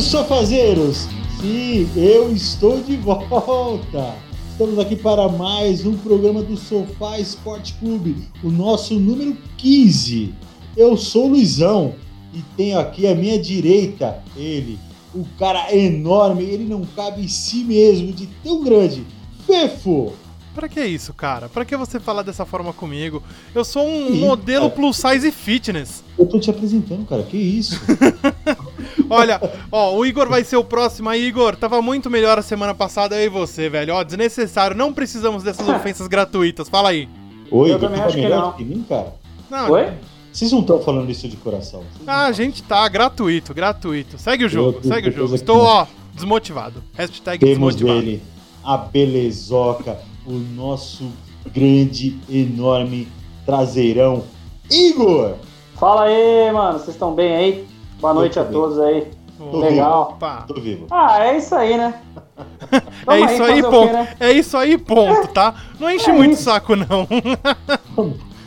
Amigos sofazeiros! Sim, eu estou de volta! Estamos aqui para mais um programa do Sofá Esporte Clube, o nosso número 15. Eu sou o Luizão e tenho aqui à minha direita ele, o cara enorme, ele não cabe em si mesmo, de tão grande, Fefo! Pra que isso, cara? Pra que você falar dessa forma comigo? Eu sou um modelo plus size fitness. Eu tô te apresentando, cara, que isso? Olha, ó, o Igor vai ser o próximo aí, Igor. Tava muito melhor a semana passada eu e você, velho. Ó, desnecessário. Não precisamos dessas ofensas gratuitas. Fala aí. Oi, Eu você também tá acho que melhor não. que mim, cara? Não, Oi? Vocês não estão falando isso de coração. Vocês Ah, a gente tá gratuito, gratuito. Segue o jogo, tenho segue o jogo. Estou, ó, desmotivado. Hashtag Temos desmotivado. dele a belezoca, o nosso grande, enorme traseirão, Igor! Fala aí, mano. Vocês estão bem aí? Boa noite a todos aí. Tô Legal. Opa. Tô vivo. Ah, é isso aí, né? É isso aí, o ponto. quê, né? É isso aí, ponto, tá? Não enche É muito o isso. saco, não.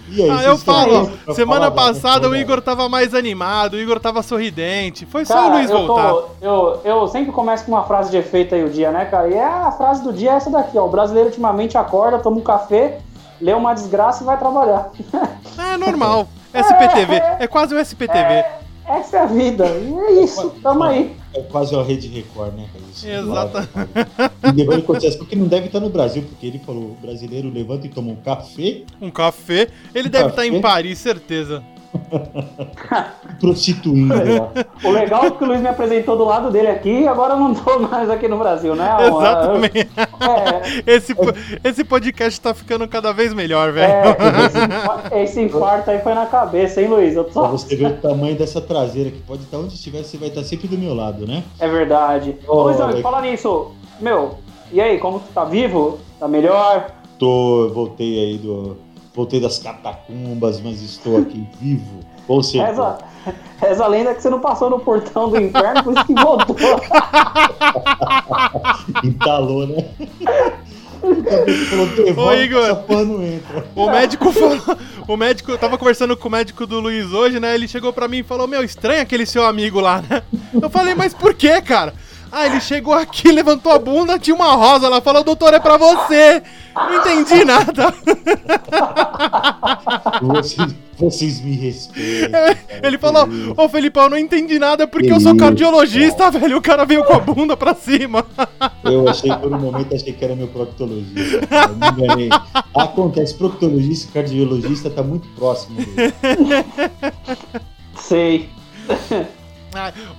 E aí, Ah, eu falo, semana passada o temporada? Igor tava mais animado, o Igor tava sorridente. Foi só o Cara, Luiz eu, voltar. tô, eu, eu sempre começo com uma frase de efeito aí o dia, né, cara? E é a frase do dia é essa daqui, ó. O brasileiro ultimamente acorda, toma um café, lê uma desgraça e vai trabalhar. É normal. SPTV. É quase o SPTV. Essa é a vida. E é isso. Tamo aí. É quase a Rede Record, né? Isso. Exata. E depois ele acontece porque não deve estar no Brasil, porque ele falou: o brasileiro levanta e toma um café, Um café. Ele Um deve café? estar em Paris, certeza. prostituindo lá. O legal é que o Luiz me apresentou do lado dele aqui e agora eu não tô mais aqui no Brasil, né? Exatamente. É, Esse, esse podcast tá ficando cada vez melhor, velho. É, esse, infa- esse infarto aí foi na cabeça, hein, Luiz? Eu Pra tô... você ver o tamanho dessa traseira, que pode estar onde estiver, você vai estar sempre do meu lado, né? É verdade. Luizão, Alex. fala nisso. Meu, e aí, como tu tá vivo? Tá melhor? Tô, voltei aí do. Voltei das catacumbas, mas estou aqui vivo. Ou seja, Reza, reza a lenda que você não passou no portão do inferno, por isso que voltou. entalou, né? O cabelo falou, devolve, Ô, Igor. essa. O médico falou. O médico, eu tava conversando com o médico do Luiz hoje, né? Ele chegou pra mim e falou: Meu, estranho aquele seu amigo lá, né? Eu falei, mas por quê, cara? Ah, ele chegou aqui, levantou a bunda, tinha uma rosa lá, falou, doutor, é pra você. Não entendi nada. Vocês, vocês me respeitam. cara. Ele falou, ô Felipão, não entendi nada porque eu sou cardiologista, velho. O cara veio com a bunda pra cima. Eu achei, por um momento, achei que era meu proctologista. me enganei. Acontece, proctologista e cardiologista tá muito próximo. dele. Sei.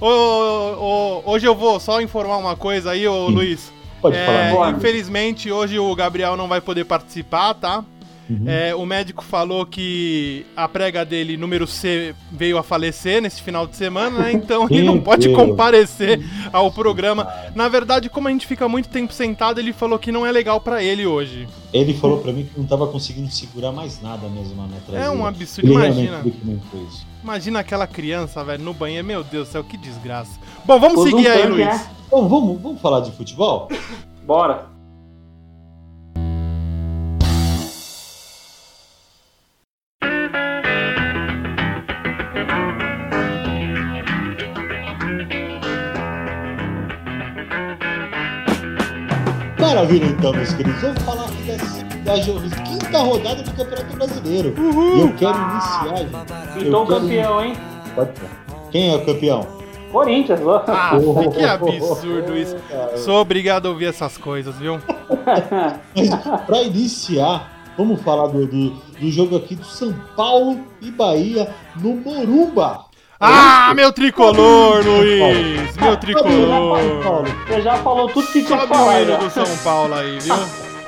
Ô, ô, ô, hoje eu vou só informar uma coisa aí, ô Sim. Luiz. Pode É, falar, Bora. infelizmente, hoje o Gabriel não vai poder participar, tá? Uhum. É, o médico falou que a prega dele, número C, veio a falecer nesse final de semana, né? Então ele não pode comparecer ao programa. Na verdade, como a gente fica muito tempo sentado, ele falou que não é legal pra ele hoje. Ele falou pra mim que não tava conseguindo segurar mais nada mesmo na traseira. É um absurdo, Ele imagina. ele. Imagina aquela criança, velho, no banheiro. Meu Deus do céu, que desgraça. Bom, vamos um seguir aí, tanque, Luiz. né? Bom, vamos, vamos falar de futebol? Bora. Maravilha, então, meus queridos. Vamos falar aqui das- da, jo- quinta rodada do Campeonato Brasileiro. Uhul. E eu quero iniciar, gente. Eu o quero- campeão, hein? Pode falar. Quem é o campeão? Corinthians, ó. Ah, que absurdo isso. Sou obrigado a ouvir essas coisas, viu? Mas para iniciar, vamos falar do, do, do jogo aqui do São Paulo e Bahia no Morumba. Ah, meu tricolor, Luiz! Meu tricolor! você já falou tudo que tinha que Sobe o falar, hino já. do São Paulo aí, viu?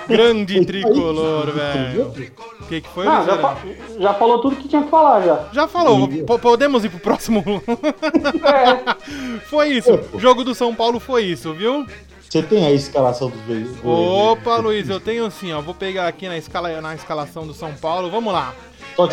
Grande tricolor, velho. O que, que foi, Não, já, fa- já falou tudo que tinha que falar, já. Já falou, po- podemos ir pro próximo? É, foi isso, o jogo do São Paulo foi isso, viu? Você tem a escalação dos dois? do- Opa, Luiz, eu tenho assim, ó, vou pegar aqui na, escala, na escalação do São Paulo, vamos lá.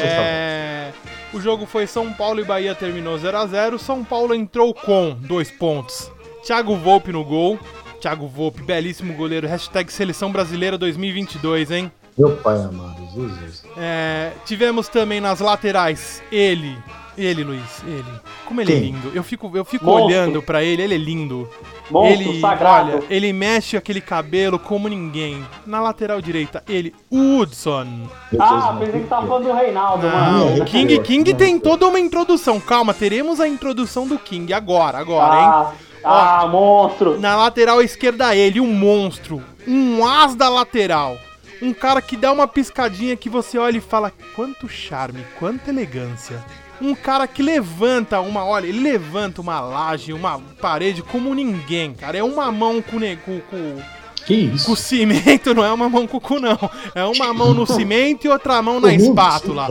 É, o jogo foi São Paulo e Bahia terminou 0 a 0 São Paulo entrou com dois pontos. Thiago Volpe no gol. Thiago Volpe, belíssimo goleiro. Hashtag Seleção Brasileira 2022, hein? Meu pai amado, Jesus. É, tivemos também nas laterais ele, Ele, Luiz, ele. Como ele é Quem? lindo. Eu fico, eu fico Monstro. olhando pra ele, ele é lindo. Monstro ele, sagrado. olha, ele mexe aquele cabelo como ninguém. Na lateral direita, ele, Hudson. Ah, pensei que tava falando do Reinaldo, Não, mano. o King, King tem toda uma introdução. Calma, teremos a introdução do King agora, agora, hein? Ah, monstro. Na lateral esquerda, ele, um monstro. Um as da lateral. Um cara que dá uma piscadinha que você olha e fala: quanto charme, quanta elegância. Um cara que levanta uma, olha, ele levanta uma laje, uma parede como ninguém, cara. É uma mão com, ne- com, com, Que isso? com cimento, não é uma mão com o cu, não. É uma mão no cimento e outra mão na espátula.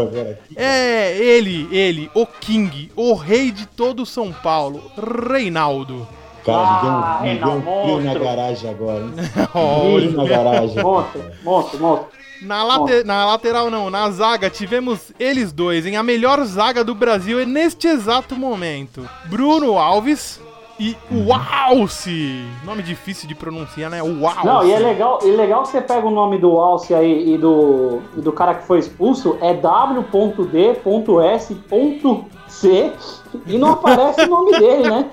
É ele, ele, o King, o rei de todo São Paulo, Reinaldo. Cara, Ah, me deu, me deu um na garagem agora, hein? Olha. Na garagem. Monstro, monstro, monstro. Na, late- na lateral não, na zaga tivemos eles dois, em a melhor zaga do Brasil é neste exato momento. Bruno Alves e o Alce. Nome difícil de pronunciar, né? O Alce. Não, e é legal, e legal que você pega o nome do Alce aí e do, e do cara que foi expulso, é w.d.s.c e não aparece o nome dele, né?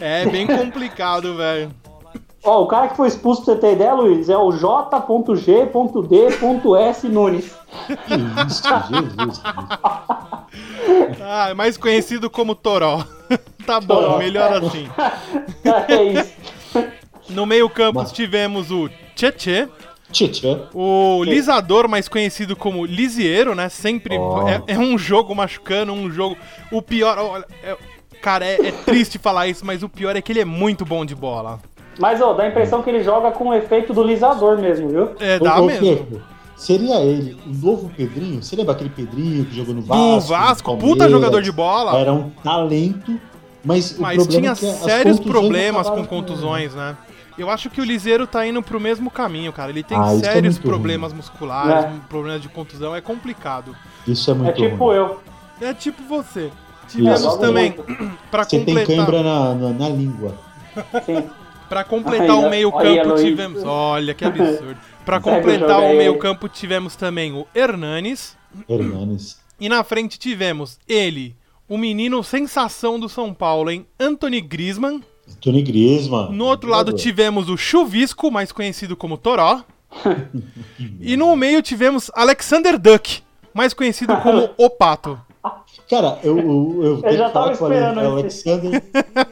É bem complicado, velho. Ó, o cara que foi expulso, pra você ter ideia, Luiz, é o j.g.d.s Nunes. Que isso, Jesus. Ah, é mais conhecido como Toró. tá bom, Toró. melhor assim. é isso. No meio-campo tivemos o Tchê Tchê, O lisador, mais conhecido como lisieiro, né? Sempre Ó. é, é um jogo machucando, um jogo. O pior, olha, é- cara, é, é triste falar isso, mas o pior é que ele é muito bom de bola. Mas, ó, dá a impressão que ele joga com o efeito do lisador mesmo, viu? É, dá ô, mesmo. Pedro, seria ele o novo Pedrinho? Você lembra aquele Pedrinho que jogou no Vasco? Do no Vasco, puta Palmeiras? jogador de bola. Era um talento, mas o Mas problema tinha é sérios problemas com contusões, né? Eu acho que o Liseiro tá indo pro mesmo caminho, cara. Ele tem Ah, é sérios muito problemas musculares, É. problemas de contusão, é complicado. Isso é É muito tipo ruim. eu. É tipo você. Tivemos Isso. também, pra Você tem completar, cãibra na, na, na língua. Sim. pra completar Olha, o meio olha, campo tivemos... Olha, que absurdo. Pra completar o meio campo tivemos também o Hernanes. Hernanes. E na frente tivemos ele, o menino sensação do São Paulo, hein? Anthony Griezmann. Tony Griezmann. No outro lado tivemos o Chuvisco, mais conhecido como Toró. e no meio tivemos Alexander Duck, mais conhecido como O Pato. Cara, eu, eu, eu, tenho já tava que o Ale- esperando Alexander.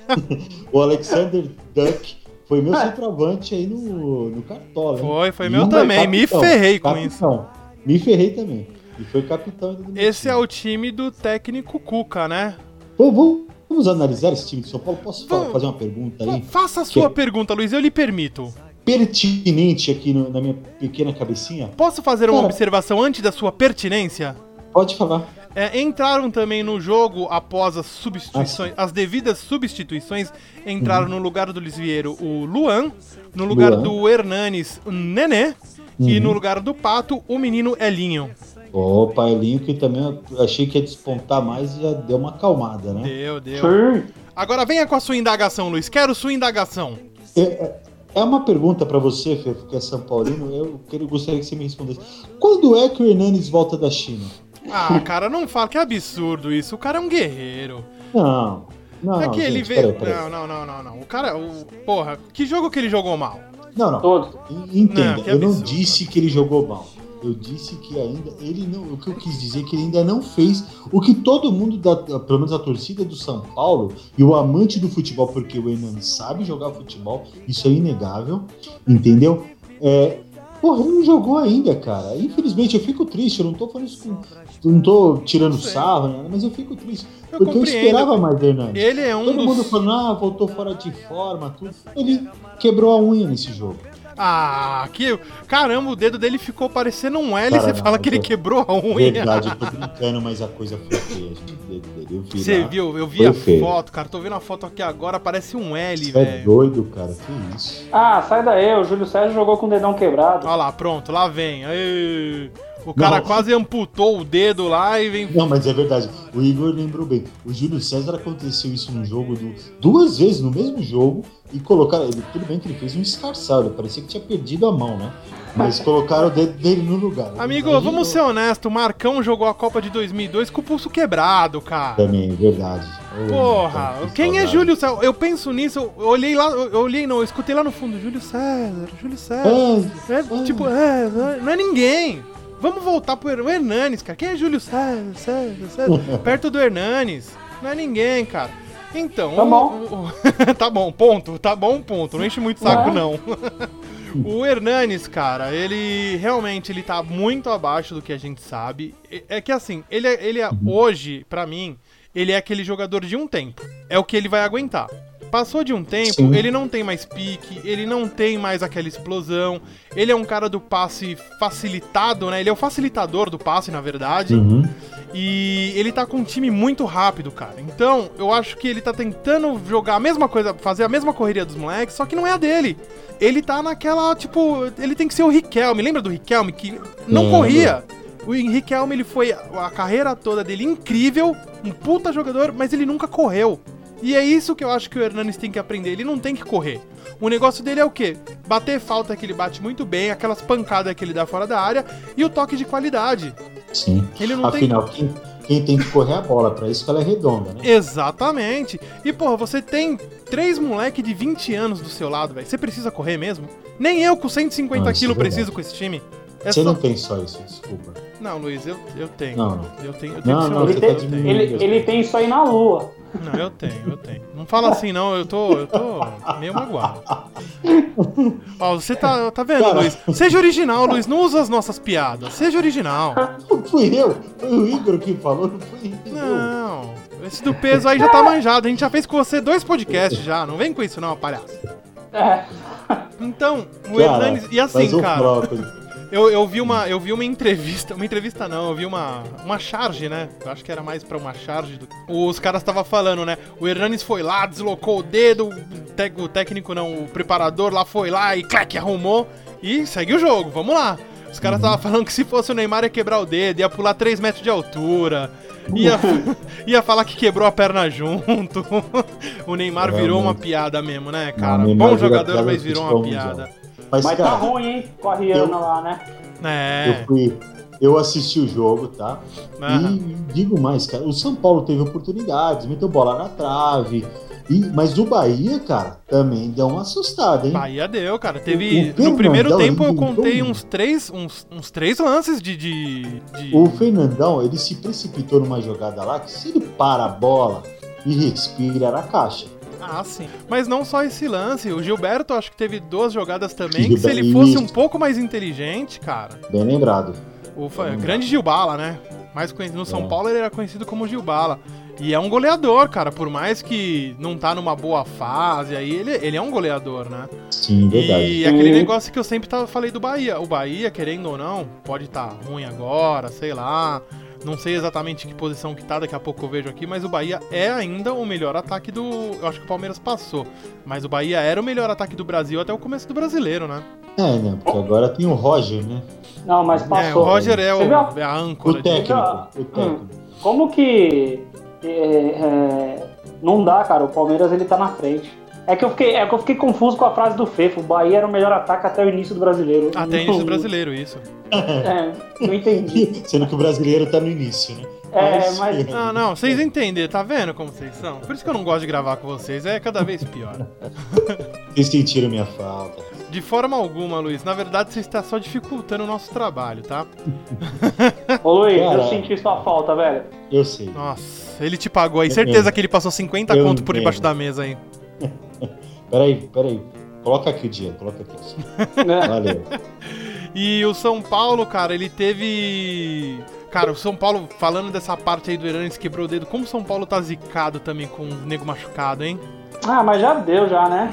o Alexander Duck foi meu centroavante aí no, no Cartola. Foi, foi meu também, me ferrei com capitão. Me ferrei também. E foi capitão do meu Esse time. é o time do técnico Cuca, né? Pô, vamos, analisar esse time de São Paulo? Posso Vamos. fazer uma pergunta aí? Faça a sua Que- pergunta, Luiz, eu lhe permito. Pertinente aqui no- na minha pequena cabecinha? Posso fazer uma Cara. observação antes da sua pertinência? Pode falar. É, entraram também no jogo após as substituições, as devidas substituições. Entraram no lugar do Lisieiro o Luan, no lugar Luan. do Hernanes o Nenê e Uhum. no lugar do Pato o menino Elinho. Ô, Pailinho, que também eu achei que ia despontar mais e já deu uma acalmada, né? Deu, deu. Sim. Agora venha com a sua indagação, Luiz. Quero sua indagação. É, é uma pergunta pra você, Fê, que é São Paulino. Eu gostaria que você me respondesse. Quando é que o Hernanes volta da China? Ah, cara, não fala que é absurdo isso. O cara é um guerreiro. Não. Não, é não, que ele gente, veio. peraí, peraí. Não, não, não, não, não. O cara, o... porra, que jogo que ele jogou mal? Não, não. Todos. E- Entenda, Não, eu não disse que ele jogou mal. Eu disse que ainda ele não. O que eu quis dizer é que ele ainda não fez o que todo mundo, da, pelo menos a torcida do São Paulo e o amante do futebol, porque o Hernanes sabe jogar futebol, isso é inegável, entendeu? É, porra, ele não jogou ainda, cara. Infelizmente, eu fico triste. Eu não tô falando isso com. Não tô tirando sarro, né? mas eu fico triste. Eu porque eu esperava mais do Hernandes. Ele é um Todo mundo dos. falando, ah, voltou fora de forma, tudo. Ele quebrou a unha nesse jogo. Ah, que. Caramba, o dedo dele ficou parecendo um L Cara, você não, fala que ele eu- quebrou a unha. Verdade, eu tô brincando, mas a coisa foi feia, gente. o dedo dele. Eu vi Você lá. viu? Eu vi Foi a feio. foto, cara. Tô vendo a foto aqui agora, parece um L, Você é velho. doido, cara. Que isso? Ah, sai daí, o Júlio César jogou com o dedão quebrado. Olha lá, pronto, lá vem. Aê. O cara Não. quase amputou o dedo lá e vem. Não, mas é verdade. O Igor lembrou bem. O Júlio César aconteceu isso num jogo do- duas vezes no mesmo jogo e colocaram. Ele, tudo bem que ele fez um escarçado, parecia que tinha perdido a mão, né? Mas colocaram o dedo dele no lugar. Amigo, Imagina- vamos ser honestos, o Marcão jogou a Copa de 2002 com o pulso quebrado, cara. Também, é verdade. Ô, Porra, quem é saudade. Júlio César? Eu penso nisso, eu olhei lá, eu olhei não, eu escutei lá no fundo, Júlio César, Júlio César. Ah, É, ah. tipo, é, não é ninguém. Vamos voltar pro Hernanes, cara. Quem é Júlio César, César, César? Perto do Hernanes. Não é ninguém, cara. Então. Tá o- bom. o- tá bom, ponto. Tá bom, ponto. Não enche muito saco, É. não. o Hernanes, cara, ele realmente ele tá muito abaixo do que a gente sabe. É é que assim, ele, é- ele é, hoje, pra mim, ele é aquele jogador de um tempo. É o que ele vai aguentar. Passou de um tempo, Sim. ele não tem mais pique, ele não tem mais aquela explosão. Ele é um cara do passe facilitado, né? Ele é o facilitador do passe, na verdade. Uhum. E ele tá com um time muito rápido, cara. Então, eu acho que ele tá tentando jogar a mesma coisa, fazer a mesma correria dos moleques, só que não é a dele. Ele tá naquela, tipo, ele tem que ser o Riquelme. Lembra do Riquelme que não corria? O Riquelme, ele foi a carreira toda dele incrível, um puta jogador, mas ele nunca correu. E é isso que eu acho que o Hernanes tem que aprender. Ele não tem que correr. O negócio dele é o quê? Bater falta que ele bate muito bem, aquelas pancadas que ele dá fora da área e o toque de qualidade. Sim. Ele não tem Afinal, quem, quem tem que correr é a bola, pra isso que ela é redonda, né? Exatamente. E, porra, você tem três moleque de 20 anos do seu lado, velho. Você precisa correr mesmo? Nem eu com 150 Ah, é quilos preciso com esse time. É Você só- não tem só isso, desculpa. Não, Luiz, eu, eu tenho. Não, não. Eu tenho, eu tenho Não, que ser não, você tá diminuindo. Ele, ele tem isso aí na lua. Não, eu tenho, eu tenho. Não fala assim, não, eu tô, eu tô meio magoado. Ó, você tá, tá vendo, Cara. Luiz? Seja original, Luiz, não usa as nossas piadas. Seja original. Não fui eu, foi o Igor que falou, não fui eu. Não, esse do peso aí já tá manjado. A gente já fez com você dois podcasts já. Não vem com isso, não, palhaço. É. Então, o Hernanes. E assim, cara, brócolis. Eu, eu vi uma, eu vi uma entrevista. Uma entrevista não, eu vi uma, uma charge, né? Eu acho que era mais pra uma charge. Do... Os caras estavam falando, né? O Hernanes foi lá, deslocou o dedo, o, técnico não, o preparador lá foi lá e clac, arrumou. E segue o jogo, vamos lá. Os caras estavam falando que se fosse o Neymar ia quebrar o dedo, ia pular 3 metros de altura. Ia, ia falar que quebrou a perna junto. o Neymar virou uma piada mesmo, né, cara? Bom jogador, mas virou uma piada. Mas, Mas cara, tá ruim, hein? Com a Rihanna eu- lá, né? É. eu fui. Eu assisti o jogo, tá? aham. E digo mais, cara, o São Paulo teve oportunidades, meteu bola na trave. E, mas o Bahia, cara, também deu uma assustada, hein? Bahia deu, cara. O- Teve. o no primeiro tempo eu contei uns três, uns, uns três lances de. de, de- O Fernandão, ele se precipitou numa jogada lá que se ele para a bola e respira na caixa. Ah, sim. Mas não só esse lance. O Gilberto acho que teve duas jogadas também. Que se ele fosse um pouco mais inteligente, cara. Bem lembrado. O fa- Hum. grande Gilbala, né? Mais conhecido no São É. Paulo, ele era conhecido como Gilbala. E é um goleador, cara. Por mais que não tá numa boa fase aí, ele, ele é um goleador, né? Sim, verdade. E Sim. aquele negócio que eu sempre tava, falei do Bahia. O Bahia, querendo ou não, pode estar ruim agora, sei lá. Não sei exatamente que posição que tá, daqui a pouco eu vejo aqui, mas o Bahia é ainda o melhor ataque do. Eu acho que o Palmeiras passou. Mas o Bahia era o melhor ataque do Brasil até o começo do brasileiro, né? É, né? Porque agora tem o Roger, né? Não, mas É, o passou. Roger é, o, Você viu? é a O âncora. de- técnico. Já- O técnico. Como que é, é, não dá, cara? O Palmeiras ele tá na frente. É que eu fiquei, é que eu fiquei confuso com a frase do Fefo. O Bahia era o melhor ataque até o início do brasileiro. Até início do brasileiro, isso. É, não entendi. Sendo que o brasileiro tá no início, né? É, mas- Ah, não, vocês entenderam, tá vendo como vocês são? Por isso que eu não gosto de gravar com vocês, é cada vez pior. Vocês sentiram minha falta. De forma alguma, Luiz, na verdade você está só dificultando o nosso trabalho, tá? Ô Luiz, eu senti sua falta, velho. Eu sei. Nossa, ele te pagou aí, certeza que ele passou 50 Eu conto por mesmo. debaixo da mesa aí. Peraí, peraí. Coloca aqui o dia, coloca aqui. É. Valeu. E o São Paulo, cara, ele teve. Cara, o São Paulo, falando dessa parte aí do Hernanes quebrou o dedo, como o São Paulo tá zicado também com o nego machucado, hein? Ah, mas já deu, já, né?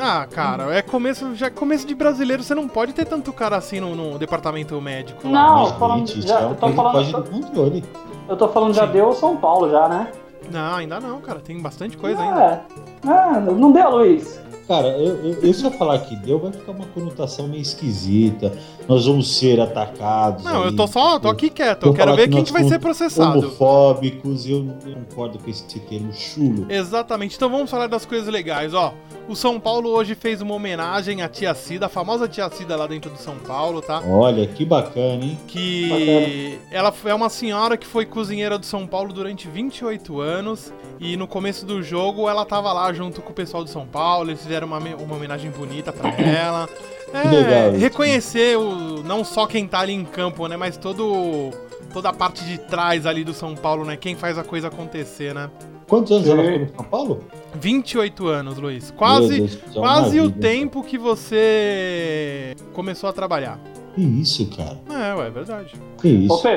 Ah, cara, é começo, já é começo de brasileiro, você não pode ter tanto cara assim no, no departamento médico. lá. Não, falando- já- é eu tô que falando- controle. Eu tô falando já deu o São Paulo, já, né? Não, ainda não, cara, tem bastante coisa ainda. Ah, não deu, Luiz. Cara, eu, eu, eu, se eu falar que deu, vai ficar uma conotação meio esquisita. Nós vamos ser atacados. Não, aí. eu tô só, tô aqui quieto. Eu quero ver que, que a gente vai ser processado. Homofóbicos, eu não concordo com esse termo chulo. Exatamente. Então vamos falar das coisas legais, ó. O São Paulo hoje fez uma homenagem à tia Cida, a famosa tia Cida lá dentro do São Paulo, tá? Olha, que bacana, hein? Que bacana. ela é uma senhora que foi cozinheira do São Paulo durante 28 anos. E no começo do jogo ela tava lá junto com o pessoal do São Paulo, eles fizeram uma, uma homenagem bonita para ela. É, legal, reconhecer o, não só quem tá ali em campo, né? Mas todo, toda a parte de trás ali do São Paulo, né? Quem faz a coisa acontecer, né? Quantos anos ela ficou no São Paulo? 28 anos, Luiz. Quase, Deus, quase o tempo que você começou a trabalhar. Que isso, cara? É, ué, é verdade. Que isso. Ô,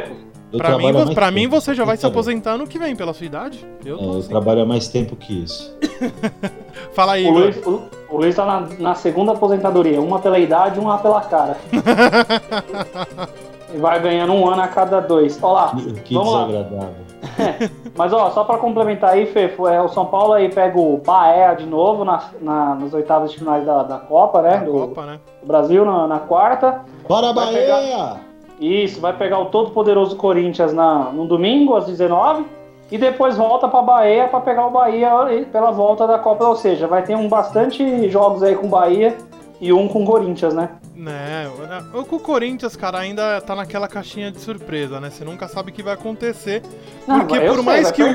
Eu pra mim, pra mim, você já vai se aposentar no que vem, pela sua idade. Eu, é, eu assim. trabalho há mais tempo que isso. Fala aí, o Luiz, o, o Luiz tá na, na, segunda aposentadoria. Uma pela idade uma pela cara. e vai ganhando um ano a cada dois. Olha lá. Que, que desagradável. Mas ó, só para complementar aí, Fê, é, o São Paulo aí pega o Baé de novo na, na, nas oitavas de finais da, da Copa, né? do, Copa, né? Do Brasil na, na quarta. Bora, Bahia! Pegar, isso, vai pegar o todo poderoso Corinthians na, no domingo, às 19 e depois volta para Bahia para pegar o Bahia pela volta da Copa, ou seja, vai ter um bastante jogos aí com Bahia e um com Corinthians, né? Né, o com o Corinthians, cara, ainda tá naquela caixinha de surpresa, né? Você nunca sabe o que vai acontecer. Porque por sei, mais que o.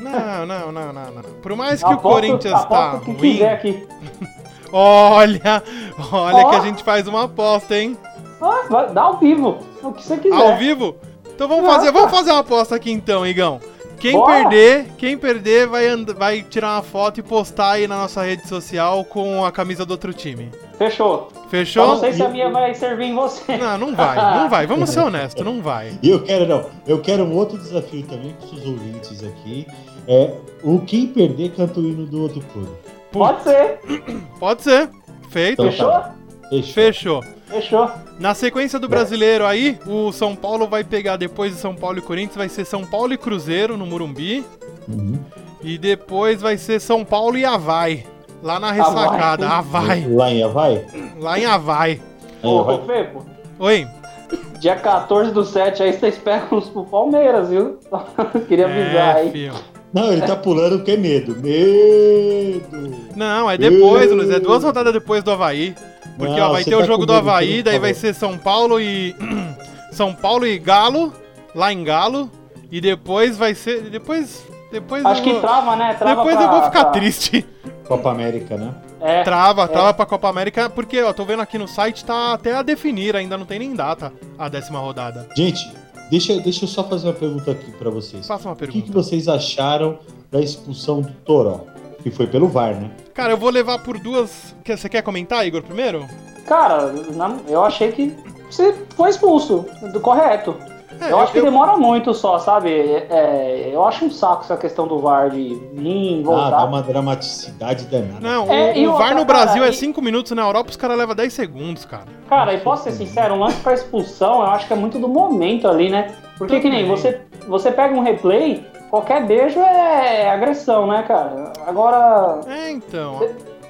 Não, não, não, não, não. Por mais que aposto, o Corinthians tá ruim. Aqui. olha, olha oh. que a gente faz uma aposta, hein? Ah, dá ao vivo. O que você quiser. Ao vivo? Então vamos fazer, vamos fazer uma aposta aqui então, Igão. Quem Bora. perder, quem perder vai, vai tirar uma foto e postar aí na nossa rede social com a camisa do outro time. Fechou. Fechou? Eu não sei se a minha vai servir em você. Não, não vai, não vai. Vamos ser honestos, não vai. E eu quero, não. Eu quero um outro desafio também com os ouvintes aqui. É o quem perder canta o hino do outro clube. Pode ser. Pode ser. Feito. Então, Fechou? Fechou. Fechou. Na sequência do brasileiro aí, o São Paulo vai pegar depois de São Paulo e Corinthians, vai ser São Paulo e Cruzeiro no Morumbi. Uhum. E depois vai ser São Paulo e Havaí. Lá na ressacada, Havaí. Lá em Havaí? Lá em Havaí. Ô, Fepo. Oi. Dia 14 do 7 aí vocês pegam os pro Palmeiras, viu? Queria avisar é, aí. Filho. Não, ele tá pulando porque é medo. Medo! Não, é depois, Luiz. É duas rodadas depois do Havaí. Porque não, ó, vai ter tá o jogo do Havaí, daí vai ser São Paulo e. São Paulo e Galo, lá em Galo. E depois vai ser. Depois. Depois Acho vou... que trava, né? Trava depois pra, eu vou ficar pra... triste. Copa América, né? É, trava, é. trava pra Copa América, porque, ó, tô vendo aqui no site, tá até a definir, ainda não tem nem data a décima rodada. Gente, deixa, deixa eu só fazer uma pergunta aqui pra vocês. Faça uma pergunta. O que, que vocês acharam da expulsão do Toró? Que foi pelo VAR, né? Cara, eu vou levar por duas. Você quer comentar, Igor, primeiro? Cara, eu achei que você foi expulso, do correto. É, eu acho que eu... demora muito só, sabe? É, eu acho um saco essa questão do VAR de vir, voltar. Ah, dá uma dramaticidade danada. Não, é, o, o VAR no Brasil é 5 minutos, na Europa os caras levam 10 segundos, cara. Cara, e posso ser sincero, um lance pra expulsão, eu acho que é muito do momento ali, né? Porque Também. que nem você, você pega um replay, qualquer beijo é agressão, né, cara? Agora. É, então.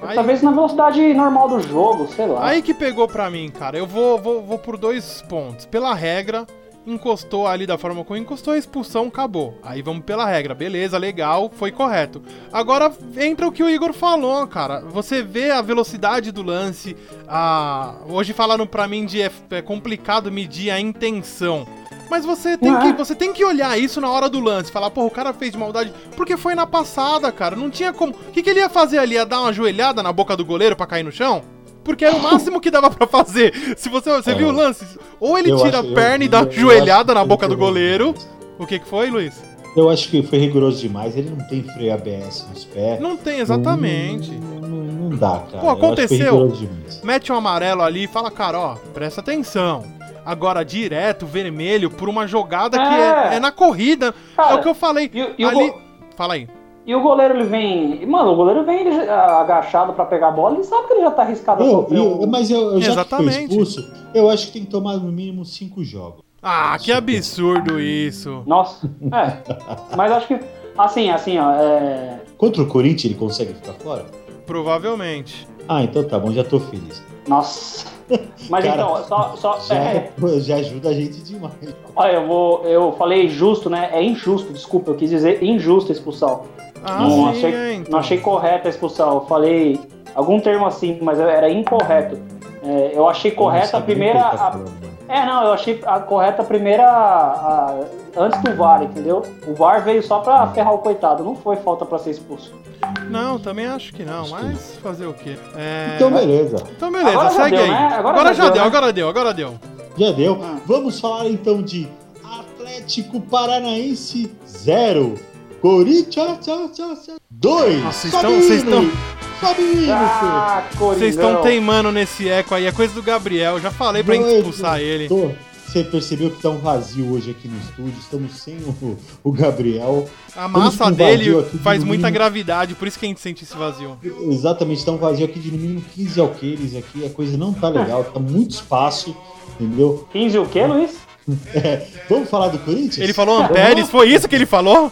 Aí, Talvez na velocidade normal do jogo, sei lá. Aí que pegou pra mim, cara. Eu vou, vou, vou por dois pontos. Pela regra, encostou ali da forma como encostou, a expulsão acabou. Aí vamos pela regra, beleza, legal, foi correto. Agora entra o que o Igor falou, cara. Você vê a velocidade do lance. A... Hoje falaram pra mim de é, é complicado medir a intenção. Mas você tem, que, você tem que olhar isso na hora do lance. Falar, porra, o cara fez de maldade. Porque foi na passada, cara. Não tinha como. O que, que ele ia fazer ali? Ia dar uma joelhada na boca do goleiro para cair no chão? Porque era o máximo que dava para fazer. Se você, você é. viu o lance? Ou ele tira acho, a perna eu, e dá eu, joelhada na boca do goleiro. O que, que foi, Luiz? Eu acho que foi rigoroso demais. Ele não tem freio ABS nos pés. Não tem, exatamente. Não, não, não dá, cara. Pô, aconteceu. Mete um amarelo ali e fala, cara, ó, presta atenção. Agora, direto, vermelho, por uma jogada é. que é, é, na corrida. Cara, é o que eu falei. E, e Ali... Go... Fala aí. E o goleiro, ele vem. Mano, o goleiro vem ele, agachado para pegar a bola, ele sabe que ele já tá arriscado eu, a eu. Mas eu, eu já Exatamente. que expulso, eu acho que tem que tomar no mínimo cinco jogos. Ah, que absurdo isso. Nossa, é. mas acho que. Assim, assim, ó. É... Contra o Corinthians ele consegue ficar fora? Provavelmente. Ah, então tá bom, já tô feliz. Nossa. Mas Cara, então, só. só Já, é, já ajuda a gente demais. olha, eu vou. Eu falei justo, né? É injusto, desculpa, eu quis dizer injusta a expulsão. Ah, não, sim, achei, é, então. não achei correta a expulsão. Eu falei algum termo assim, mas era incorreto. É, eu achei correta a primeira. a- é, não, eu achei a correta a primeira. a- antes do VAR, entendeu? O VAR veio só pra ferrar o coitado, não foi falta pra ser expulso. Não, também acho que não, mas fazer o quê? É... Então, beleza. Então, beleza, Agora segue deu, aí. né? Agora Agora, já já deu, deu, né? agora deu, agora deu. Já deu. Ah. Vamos falar então de Atlético Paranaense 0. Corinthians 2. Nossa, vocês estão- vocês estão- Sabino, Ah. Vocês estão teimando nesse eco aí, é coisa do Gabriel. Já falei pra gente expulsar ele. Tô. Você percebeu que tá um vazio hoje aqui no estúdio. Estamos sem o, o Gabriel. A massa dele aqui de faz no muita mínimo- gravidade, por isso que a gente sente esse vazio. Exatamente, tá um vazio aqui de no mínimo 15 alqueires aqui. A coisa não tá legal, tá muito espaço, entendeu? 15 o quê, Luiz? Vamos falar do Corinthians? Ele falou amperes, foi isso que ele falou?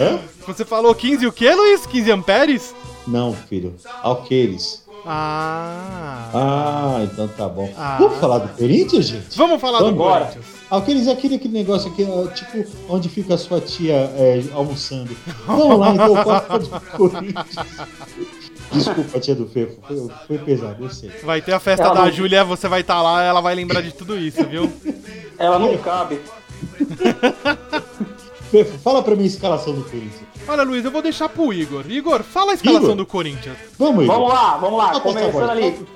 Hã? Você falou 15 o quê, Luiz? 15 amperes? Não, filho. Alqueires. Ah. Ah, então tá bom. Ah. Vamos falar do Corinthians, gente? Vamos falar do Vamos embora. Corinthians. Alqueires é aquele, aquele negócio aqui, ó, tipo, onde fica a sua tia é, almoçando. Vamos lá, então, fala do Corinthians. Desculpa, tia do Fefo, foi, foi pesado, eu sei. Vai ter a festa Ela da não- Júlia, você vai estar lá, ela vai lembrar de tudo isso, viu? Ela não cabe. Fala pra mim a escalação do Corinthians. Olha, Luiz, eu vou deixar pro Igor. Igor, fala a escalação Igor? do Corinthians. Vamos, Igor. Vamos lá, vamos lá. Começando ali.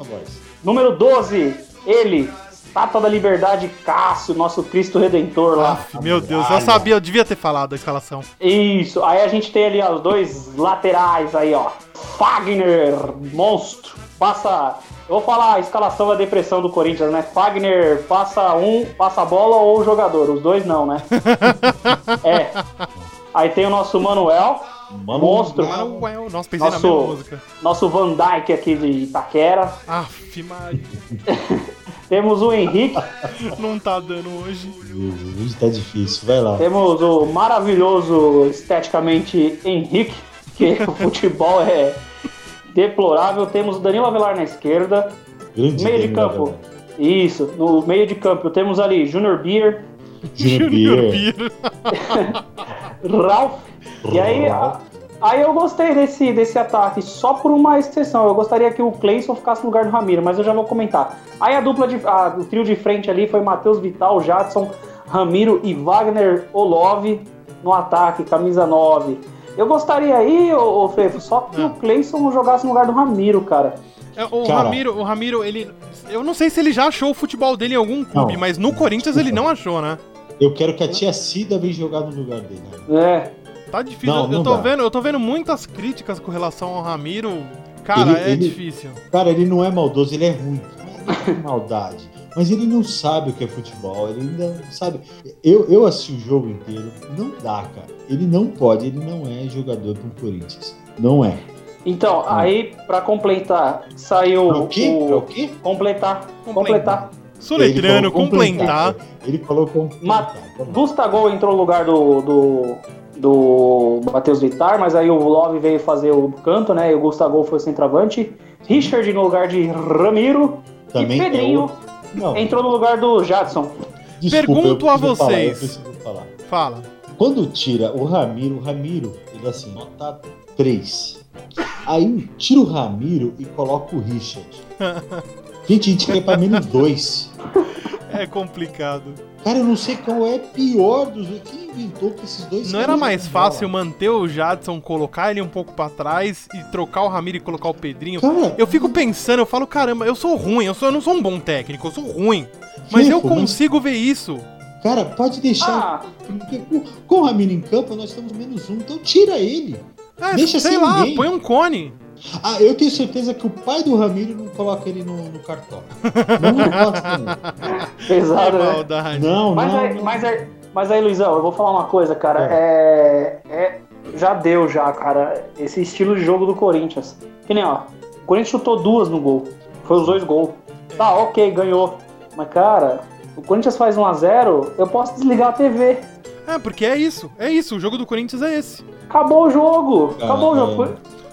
Número 12, ele, Estátua da Liberdade Cássio, nosso Cristo Redentor lá. Aff, meu Deus, eu sabia, eu devia ter falado a escalação. Isso, aí a gente tem ali ó, os dois laterais aí, ó. Fagner, monstro, passa. Eu vou falar a escalação da depressão do Corinthians, né? Fagner passa um, passa a bola ou o jogador, os dois não, né? é. Aí tem o nosso Manuel, Mano, Monstro. Manuel. Nossa, pensei na Nosso- mesma música. nosso Van Dyke aqui de Itaquera. Aff, Maria. Temos o Henrique, Não tá dando hoje. Hoje tá difícil, vai lá. temos o maravilhoso esteticamente Henrique, que o futebol é deplorável. Temos o Danilo Avelar na esquerda. Grande Meio de campo. velho. Isso, no meio de campo temos ali Junior Beer, Junior Beer. Beer. Ralph. E aí, Ralph. Aí eu gostei desse, desse ataque, só por uma exceção. Eu gostaria que o Cleison ficasse no lugar do Ramiro, mas eu já vou comentar. Aí a dupla de. a- o trio de frente ali foi Matheus Vital, Jadson, Ramiro e Wagner Olov no ataque, camisa 9. Eu gostaria aí, ô, ô Fefo, só que Ah. o Cleison jogasse no lugar do Ramiro, cara. É, o Cara. Ramiro, o Ramiro, ele. Eu não sei se ele já achou o futebol dele em algum clube, Não. mas no Corinthians ele não achou, né? Eu quero que a tia Cida venha jogar no lugar dele. É. Tá difícil. Não, eu, não tô dá. vendo, eu tô vendo muitas críticas com relação ao Ramiro. Cara, Ele- é ele- difícil. Cara, ele não é maldoso, ele é ruim. Não maldade. Mas ele não sabe o que é futebol, ele ainda não sabe. Eu, eu assisti o jogo inteiro, não dá, cara. Ele não pode, ele não é jogador pro Corinthians. Não é. Então, aí, pra completar, saiu Pra o quê? o. Quê? Completar. Completar. Completar. Soletrano, Ele falou complementar. Ele falou complementar. Ma- Vamos lá. Gustavo entrou no lugar do, do, do Matheus Vitar, mas aí o Love veio fazer o canto, né? E o Gustavo foi o centroavante. Richard no lugar de Ramiro. Também e é Pedrinho entrou no lugar do Jadson. desculpa, Pergunto eu a vocês. falar. Fala. Quando tira o Ramiro, o Ramiro, ele é assim, nota 3. Aí tira o Ramiro e coloca o Richard. Gente, a gente quer pra menos 2. É complicado. Cara, eu não sei qual é pior dos dois. Quem inventou que esses dois Não era mais fácil bola? manter o Jadson, colocar ele um pouco pra trás e trocar o Ramiro e colocar o Pedrinho? Cara, Eu fico pensando, eu falo, caramba, eu sou ruim, eu, sou, eu não sou um bom técnico, eu sou ruim. Mas eu Fefo, mas- consigo ver isso. cara, pode deixar. Ah, Porque com, com o Ramiro em campo, nós estamos menos um. Então tira ele. É, Deixa sei sem lá, ninguém. põe um cone. Ah, eu tenho certeza que o pai do Ramiro não coloca ele no, no cartão. Não gosta, não. pesado, É né? maldade. Não, Mas não. aí, não. mas, aí, mas aí, Luizão, eu vou falar uma coisa, cara. É. é- já deu, já, cara, esse estilo de jogo do Corinthians. Que nem, ó, o Corinthians chutou duas no gol. Foi os dois gols. Tá, ok, ganhou. Mas, cara, o Corinthians faz 1x0, eu posso desligar a TV. É, porque é isso, é isso, o jogo do Corinthians é esse. Acabou o jogo. Acabou o Ah, jogo.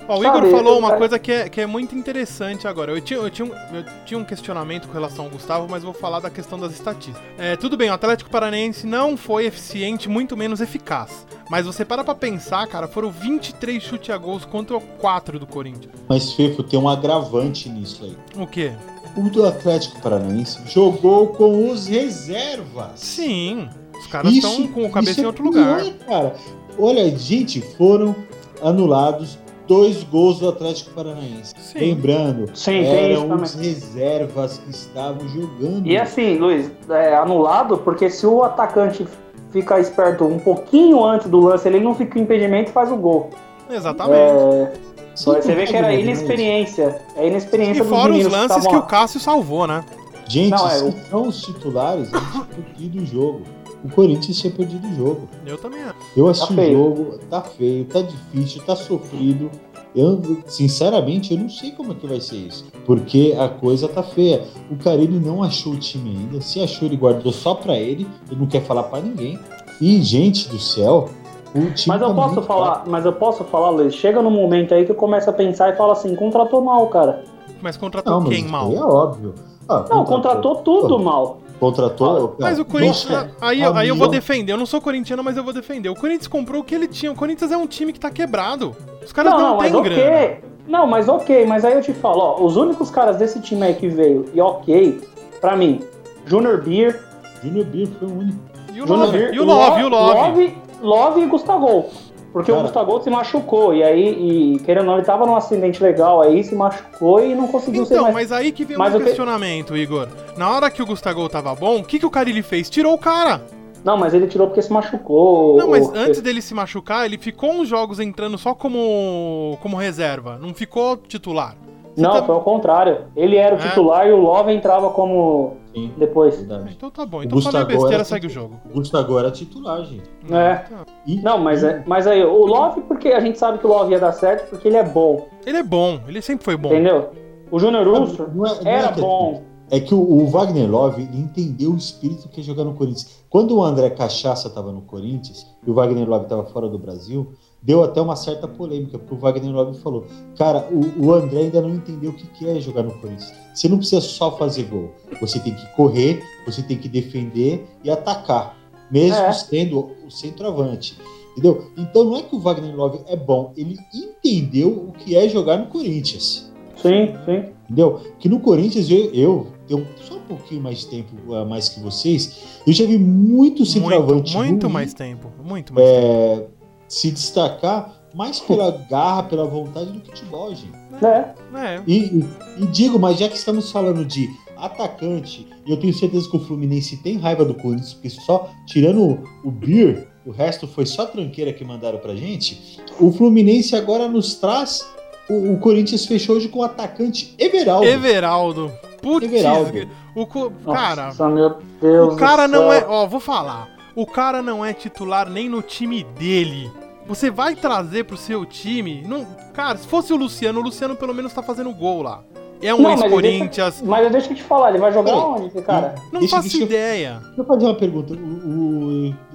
Ó, o Sabe, Igor falou uma coisa que é, que é muito interessante agora. Eu tinha, eu, tinha, um- eu tinha um questionamento com relação ao Gustavo, mas vou falar da questão das estatísticas. É, tudo bem, o Atlético Paranaense não foi eficiente, muito menos eficaz. Mas você para pra pensar, cara, foram 23 chute a gols contra 4 do Corinthians. Mas, Fefo, tem um agravante nisso aí. O quê? O do Atlético Paranaense jogou com os reservas. Sim, os caras estão com a cabeça isso em é outro lugar. pior, cara. Olha, gente, foram anulados dois gols do Atlético Paranaense. Sim. Lembrando, Sim, eram os reservas que estavam jogando. E assim, Luiz, é anulado porque se o atacante fica esperto um pouquinho antes do lance, ele não fica em impedimento e faz o gol. Exatamente. É, Sim, você vê que era né? inexperiência. É inexperiência E fora os lances que estavam o Cássio salvou, né? Gente, Não, é, se o- são os titulares, a gente tinha perdido o jogo. O Corinthians tinha perdido o jogo. Eu também acho. Eu assisti o feio. jogo, tá feio, tá difícil, tá sofrido. Eu, sinceramente, eu não sei como é que vai ser isso. Porque a coisa tá feia. O Carilli não achou o time ainda. Se achou, ele guardou só pra ele. Ele não quer falar pra ninguém. E, gente do céu, o time Mas eu tá posso falar, fraco. mas eu posso falar, Luiz, chega no momento aí que eu começo a pensar e falo assim, contratou mal, cara. Mas contratou Não, mas quem mal? é óbvio. Ah, Não, contratou tudo mal. Contratou. Mas o Corinthians. Nossa, aí, aí eu vou defender. Eu não sou corintiano, mas eu vou defender. O Corinthians comprou o que ele tinha. O Corinthians é um time que tá quebrado. Os caras Não, não, não, mas têm ok. grana. Não, mas ok, mas aí eu te falo, ó, os únicos caras desse time aí que veio, e ok, pra mim, Junior Beer, Junior Beer foi o único. E o Junior Love, Beer, e o Love, e Love. Love, Love e Gustavo. Porque Cara. o Gustavo se machucou, e aí, e, querendo ou não, ele tava num acidente legal aí, se machucou e não conseguiu ser Então, mais. mas aí que vem Mas o que- questionamento, Igor. Na hora que o Gustavo tava bom, o que, que o Carilli fez? Tirou o cara. Não, mas ele tirou porque se machucou. Não, mas o- antes dele se machucar, ele ficou uns jogos entrando só como, como reserva. Não ficou titular. Não, tá- foi ao contrário. Ele era o É? titular e o Love entrava como Sim, depois. Verdade. Então tá bom. O Então falei besteira, era segue o jogo. O Gustavo era titular, gente. É. Tá. E- Não, mas, é, mas aí, o Love, porque a gente sabe que o Love ia dar certo porque ele é bom, Ele é bom, ele sempre foi bom. entendeu? O Júnior Não é- não é era que- bom. É que o, o Wagner Love entendeu o espírito que é jogar no Corinthians. Quando o André Cachaça estava no Corinthians e o Wagner Love estava fora do Brasil, deu até uma certa polêmica, porque o Wagner Love falou: Cara, o, o André ainda não entendeu o que que é jogar no Corinthians. Você não precisa só fazer gol. Você tem que correr, você tem que defender e atacar, mesmo É. sendo o centroavante. Entendeu? Então não é que o Wagner Love é bom, ele entendeu o que é jogar no Corinthians. Sim, sim. Entendeu? Que no Corinthians eu, eu tenho só um pouquinho mais de tempo a mais que vocês. Eu já vi muito Muito, centroavante muito ruim, mais tempo. Muito mais tempo. É, se destacar mais pela garra, pela vontade do futebol, gente. É. É. E, e- e digo, mas já que estamos falando de atacante, e eu tenho certeza que o Fluminense tem raiva do Corinthians, porque só tirando o, Beer, o resto foi só tranqueira que mandaram pra gente. O Fluminense agora nos traz. O, o Corinthians fechou hoje com o atacante Everaldo. Everaldo. Putz, Everaldo. o cara, Nossa, meu Deus o cara do não céu. é, ó, vou falar. O cara não é titular nem no time dele. Você vai trazer pro seu time, não, cara, se fosse o Luciano, o Luciano pelo menos tá fazendo gol lá. É um ex-Corinthians, Mas deixa eu te falar, ele vai jogar onde, cara? não Deixa- faço deixa eu- ideia. Deixa eu fazer uma pergunta. O,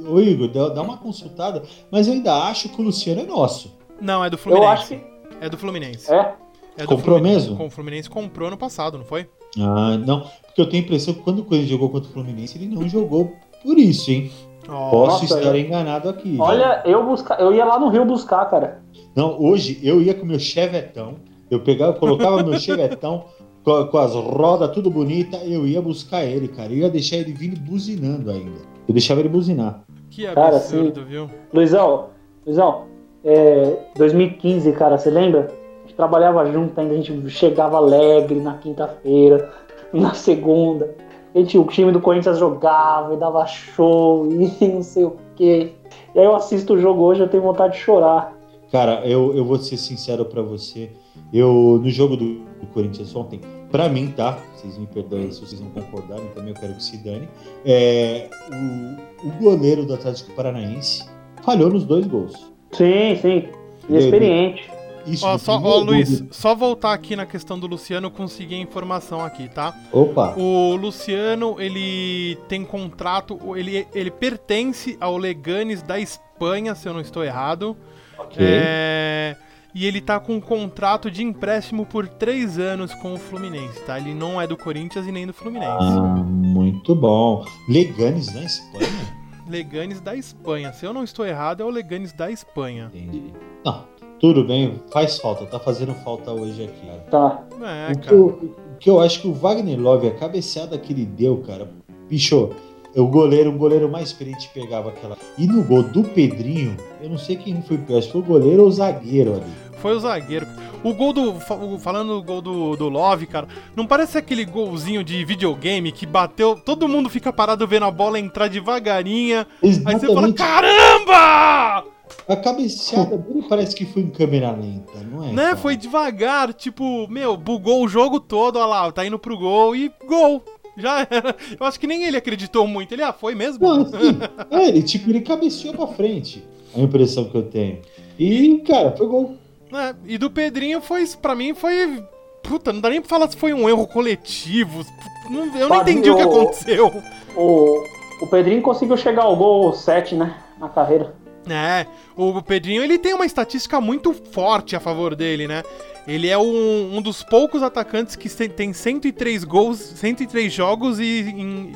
o- o Igor, dá, dá uma consultada, mas eu ainda acho que o Luciano é nosso. Não, é do Eu Fluminense. acho que. É do Fluminense. É. É do Comprou Fluminense. mesmo? Com o Fluminense comprou ano passado, não foi? Ah, não. Porque eu tenho a impressão que quando o Corinthians jogou contra o Fluminense, ele não jogou por isso, hein? Posso Nossa, estar eu- enganado aqui. Olha, eu busca... eu ia lá no Rio buscar, cara. Não, hoje eu ia com meu chevetão, eu pegava, eu colocava meu chevetão com, com as rodas tudo bonita, eu ia buscar ele, cara. Eu ia deixar ele vindo buzinando ainda. Eu deixava ele buzinar. que Cara, absurdo, viu? Luizão, Luizão, é, 2015, cara, você lembra? A gente trabalhava junto ainda, a gente chegava alegre na quinta-feira, na segunda. Gente, o time do Corinthians jogava e dava show e não sei o quê. E aí eu assisto o jogo hoje eu tenho vontade de chorar. Cara, eu, eu vou ser sincero pra você. Eu, no jogo do, do Corinthians ontem, pra mim, tá? Vocês me perdoem se vocês não concordarem, também eu quero que se dane. É, o, o goleiro do Atlético Paranaense falhou nos dois gols. Sim, sim. Inexperiente. Isso Ó, só, pegou ó, Luiz, só voltar aqui na questão do Luciano, consegui a informação aqui, tá? Opa! O Luciano, ele tem contrato, ele, ele pertence ao Leganes da Espanha, se eu não estou errado. Ok. É, e ele tá com um contrato de empréstimo por três anos com o Fluminense, tá? Ele não é do Corinthians e nem do Fluminense. Ah, muito bom. Leganes na Espanha? Leganes da Espanha. Se eu não estou errado, é o Leganes da Espanha. Entendi. Não, tudo bem, faz falta, tá fazendo falta hoje aqui. Cara. Tá. É, o, que cara. eu, o que eu acho que o Wagner Love, a cabeceada que ele deu, cara, bicho, o goleiro, o goleiro mais experiente pegava aquela. E no gol do Pedrinho, eu não sei quem foi pior, se foi o goleiro ou o zagueiro ali. Foi o zagueiro. O gol do. Falando do gol do, do Love, cara, não parece aquele golzinho de videogame que bateu. Todo mundo fica parado vendo a bola entrar devagarinha. Aí você fala: Exatamente. caramba! A cabeceada dele parece que foi em câmera lenta, não é? Né? cara? Foi devagar, tipo, meu, bugou o jogo todo, olha lá, tá indo pro gol e gol. Já era. Eu acho que nem ele acreditou muito. Ele, ah, foi mesmo? Não, assim, é, ele, tipo, ele cabeceou pra frente. A impressão que eu tenho. E, cara, foi gol. É, e do Pedrinho foi, pra mim, foi. Puta, não dá nem pra falar se foi um erro coletivo. Não- eu não entendi o que aconteceu. O, o Pedrinho conseguiu chegar ao gol 7, né? Na carreira. É, o Pedrinho ele tem uma estatística muito forte a favor dele, né? Ele é um, um dos poucos atacantes que tem 103 gols, 103 jogos e, em-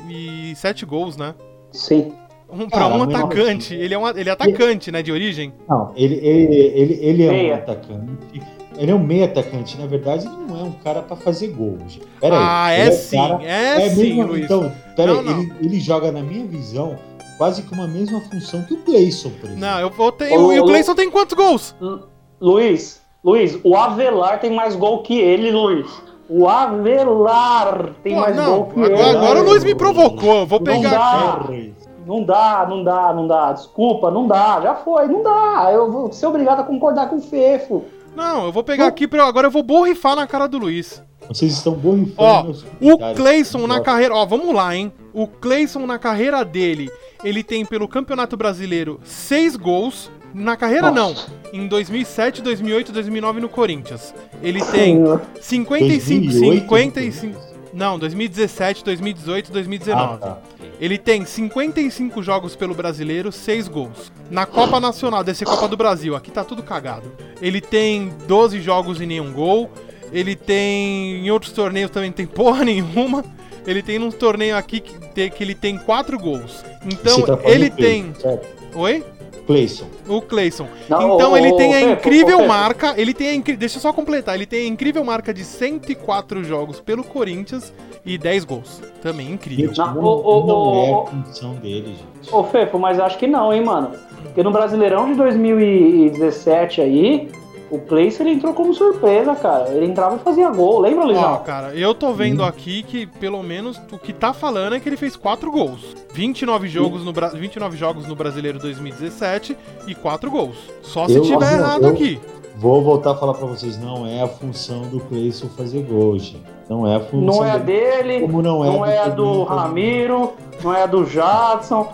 e 7 gols, né? Sim. Um, pra Cara, um atacante. Ele é, um, ele é atacante, né, de origem. Não, ele, ele, ele, ele é Meia. um atacante. Ele é um meio atacante. Na verdade, ele não é um cara pra fazer gol. gente. Pera ah, aí. é ele um sim, cara- é, sim, mesmo- Luiz. Então, pera Não, aí. não. Ele, ele joga, na minha visão, quase com a mesma função que o Gleison, por exemplo. Não, eu vou ter. Ô, e o ô, Cleison tem quantos gols? Lu- Luiz, Luiz, o Avelar tem mais gol que ele, Luiz. O Avelar tem Pô, mais não, gol que agora, ele. agora o Luiz me provocou. eu Vou Não pegar dá. aqui. Não dá, não dá, não dá. Desculpa, não dá. Já foi, não dá. Eu vou ser obrigado a concordar com o Fefo. Não, eu vou pegar aqui pra. Agora eu vou borrifar na cara do Luiz. Vocês estão borrifando Ó, O. Cleison na carreira. Ó, vamos lá, hein? O Cleison na carreira dele, ele tem pelo Campeonato Brasileiro 6 gols. Na carreira Nossa. não. Em 2007, 2008, 2009 no Corinthians. Ele tem 55, 2008, 55. Não, 2017, 2018, 2019. Ah, tá. Ele tem 55 jogos pelo brasileiro, 6 gols. Na Copa Nacional, desse Copa do Brasil, aqui tá tudo cagado. Ele tem 12 jogos e nenhum gol. Ele tem. Em outros torneios também não tem porra nenhuma. Ele tem num torneio aqui que, te- que ele tem 4 gols. Então, tá ele tem. Oi? Cleison. O Cleison. Não, então ô, ele tem a Fefo, incrível Fefo. marca. Ele tem a incri... Deixa eu só completar. Ele tem a incrível marca de 104 jogos pelo Corinthians e 10 gols. Também incrível. Gente, Não, não, é a função dele, gente. Ô, Fefo, mas acho que não, hein, mano. Porque no Brasileirão de 2017 aí, o Place ele entrou como surpresa, cara. Ele entrava e fazia gol. Lembra, Ó, Luizão? cara, eu tô vendo aqui que pelo menos o que tá falando é que ele fez 4 gols. 29 jogos no, Bra... 29 jogos no Brasileiro 2017 e 4 gols. Só se Eu- tiver Nossa, errado eu- aqui. Vou voltar a falar pra vocês, não é a função do Cleison fazer gol, gente. Não é a função Não é a dele. dele, Como não é não é a do Ramiro, não é a do Jadson,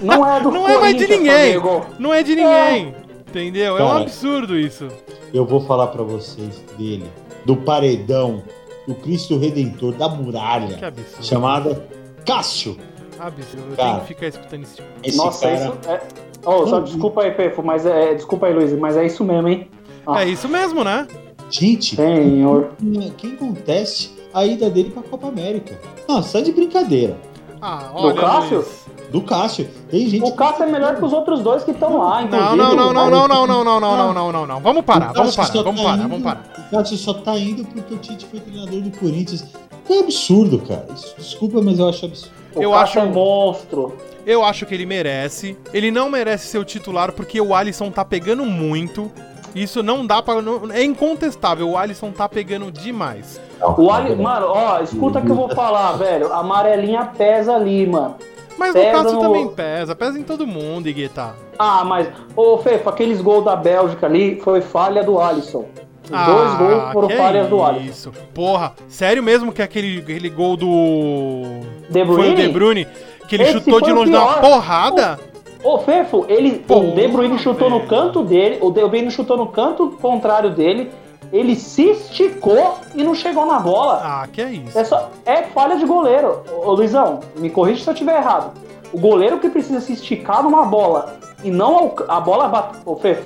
não é a do Não é mais de ninguém. Não é de ninguém. Entendeu? É um Cara, absurdo isso. Eu vou falar pra vocês dele, do paredão, do Cristo Redentor, da Que muralha, absurdo. chamada Cássio. Absurdo. Eu Cara. tenho que ficar escutando esse tipo. Esse Nossa, cara. isso é. Oh, só Não, desculpa aí, Pefo, mas é. Desculpa aí, Luiz, mas é isso mesmo, hein? É isso mesmo, né? Gente, Senhor. quem conteste a ida dele pra Copa América? Nossa, é de brincadeira. Ah, olha. Cássio? Luiz. Do Cássio. Tem gente. O Cássio é melhor que os outros dois que estão lá, Não, inclusive. não, não, não, o- não, não, não, não, não, não, não, não, não. Vamos parar, vamos parar, vamos tá parar, indo- vamos parar. O Cássio só tá indo porque o Tite foi treinador do Corinthians. É absurdo, cara. Desculpa, mas eu acho absurdo. O Eu Cássio acho- é monstro. Eu acho que ele merece. Ele não merece ser o titular porque o Alisson tá pegando muito. Isso não dá pra. não- é incontestável. O Alisson tá pegando demais. O Ali... Mano, ó, escuta o que eu vou falar, velho. A amarelinha pesa ali, mano. Mas Pesa o Cássio no- também pesa. Pesa em todo mundo, Igueta. Ah, mas, ô Fefo, aqueles gols da Bélgica ali foi falha do Alisson. Os dois gols foram Ah, que falhas do Alisson. Isso. Porra, sério mesmo que aquele, aquele gol do. De Foi o Bruyne? De Bruyne? Que ele Esse chutou de o longe da porrada? Ô, Fefo, ele, o De Bruyne chutou no velho. canto dele, o De Bruyne chutou no canto contrário dele, ele se esticou e não chegou na bola. Ah, que é isso. É, só, é falha de goleiro. Ô, Luizão, me corrija se eu estiver errado. O goleiro que precisa se esticar numa bola e não a bola bate. Ô, Fefo,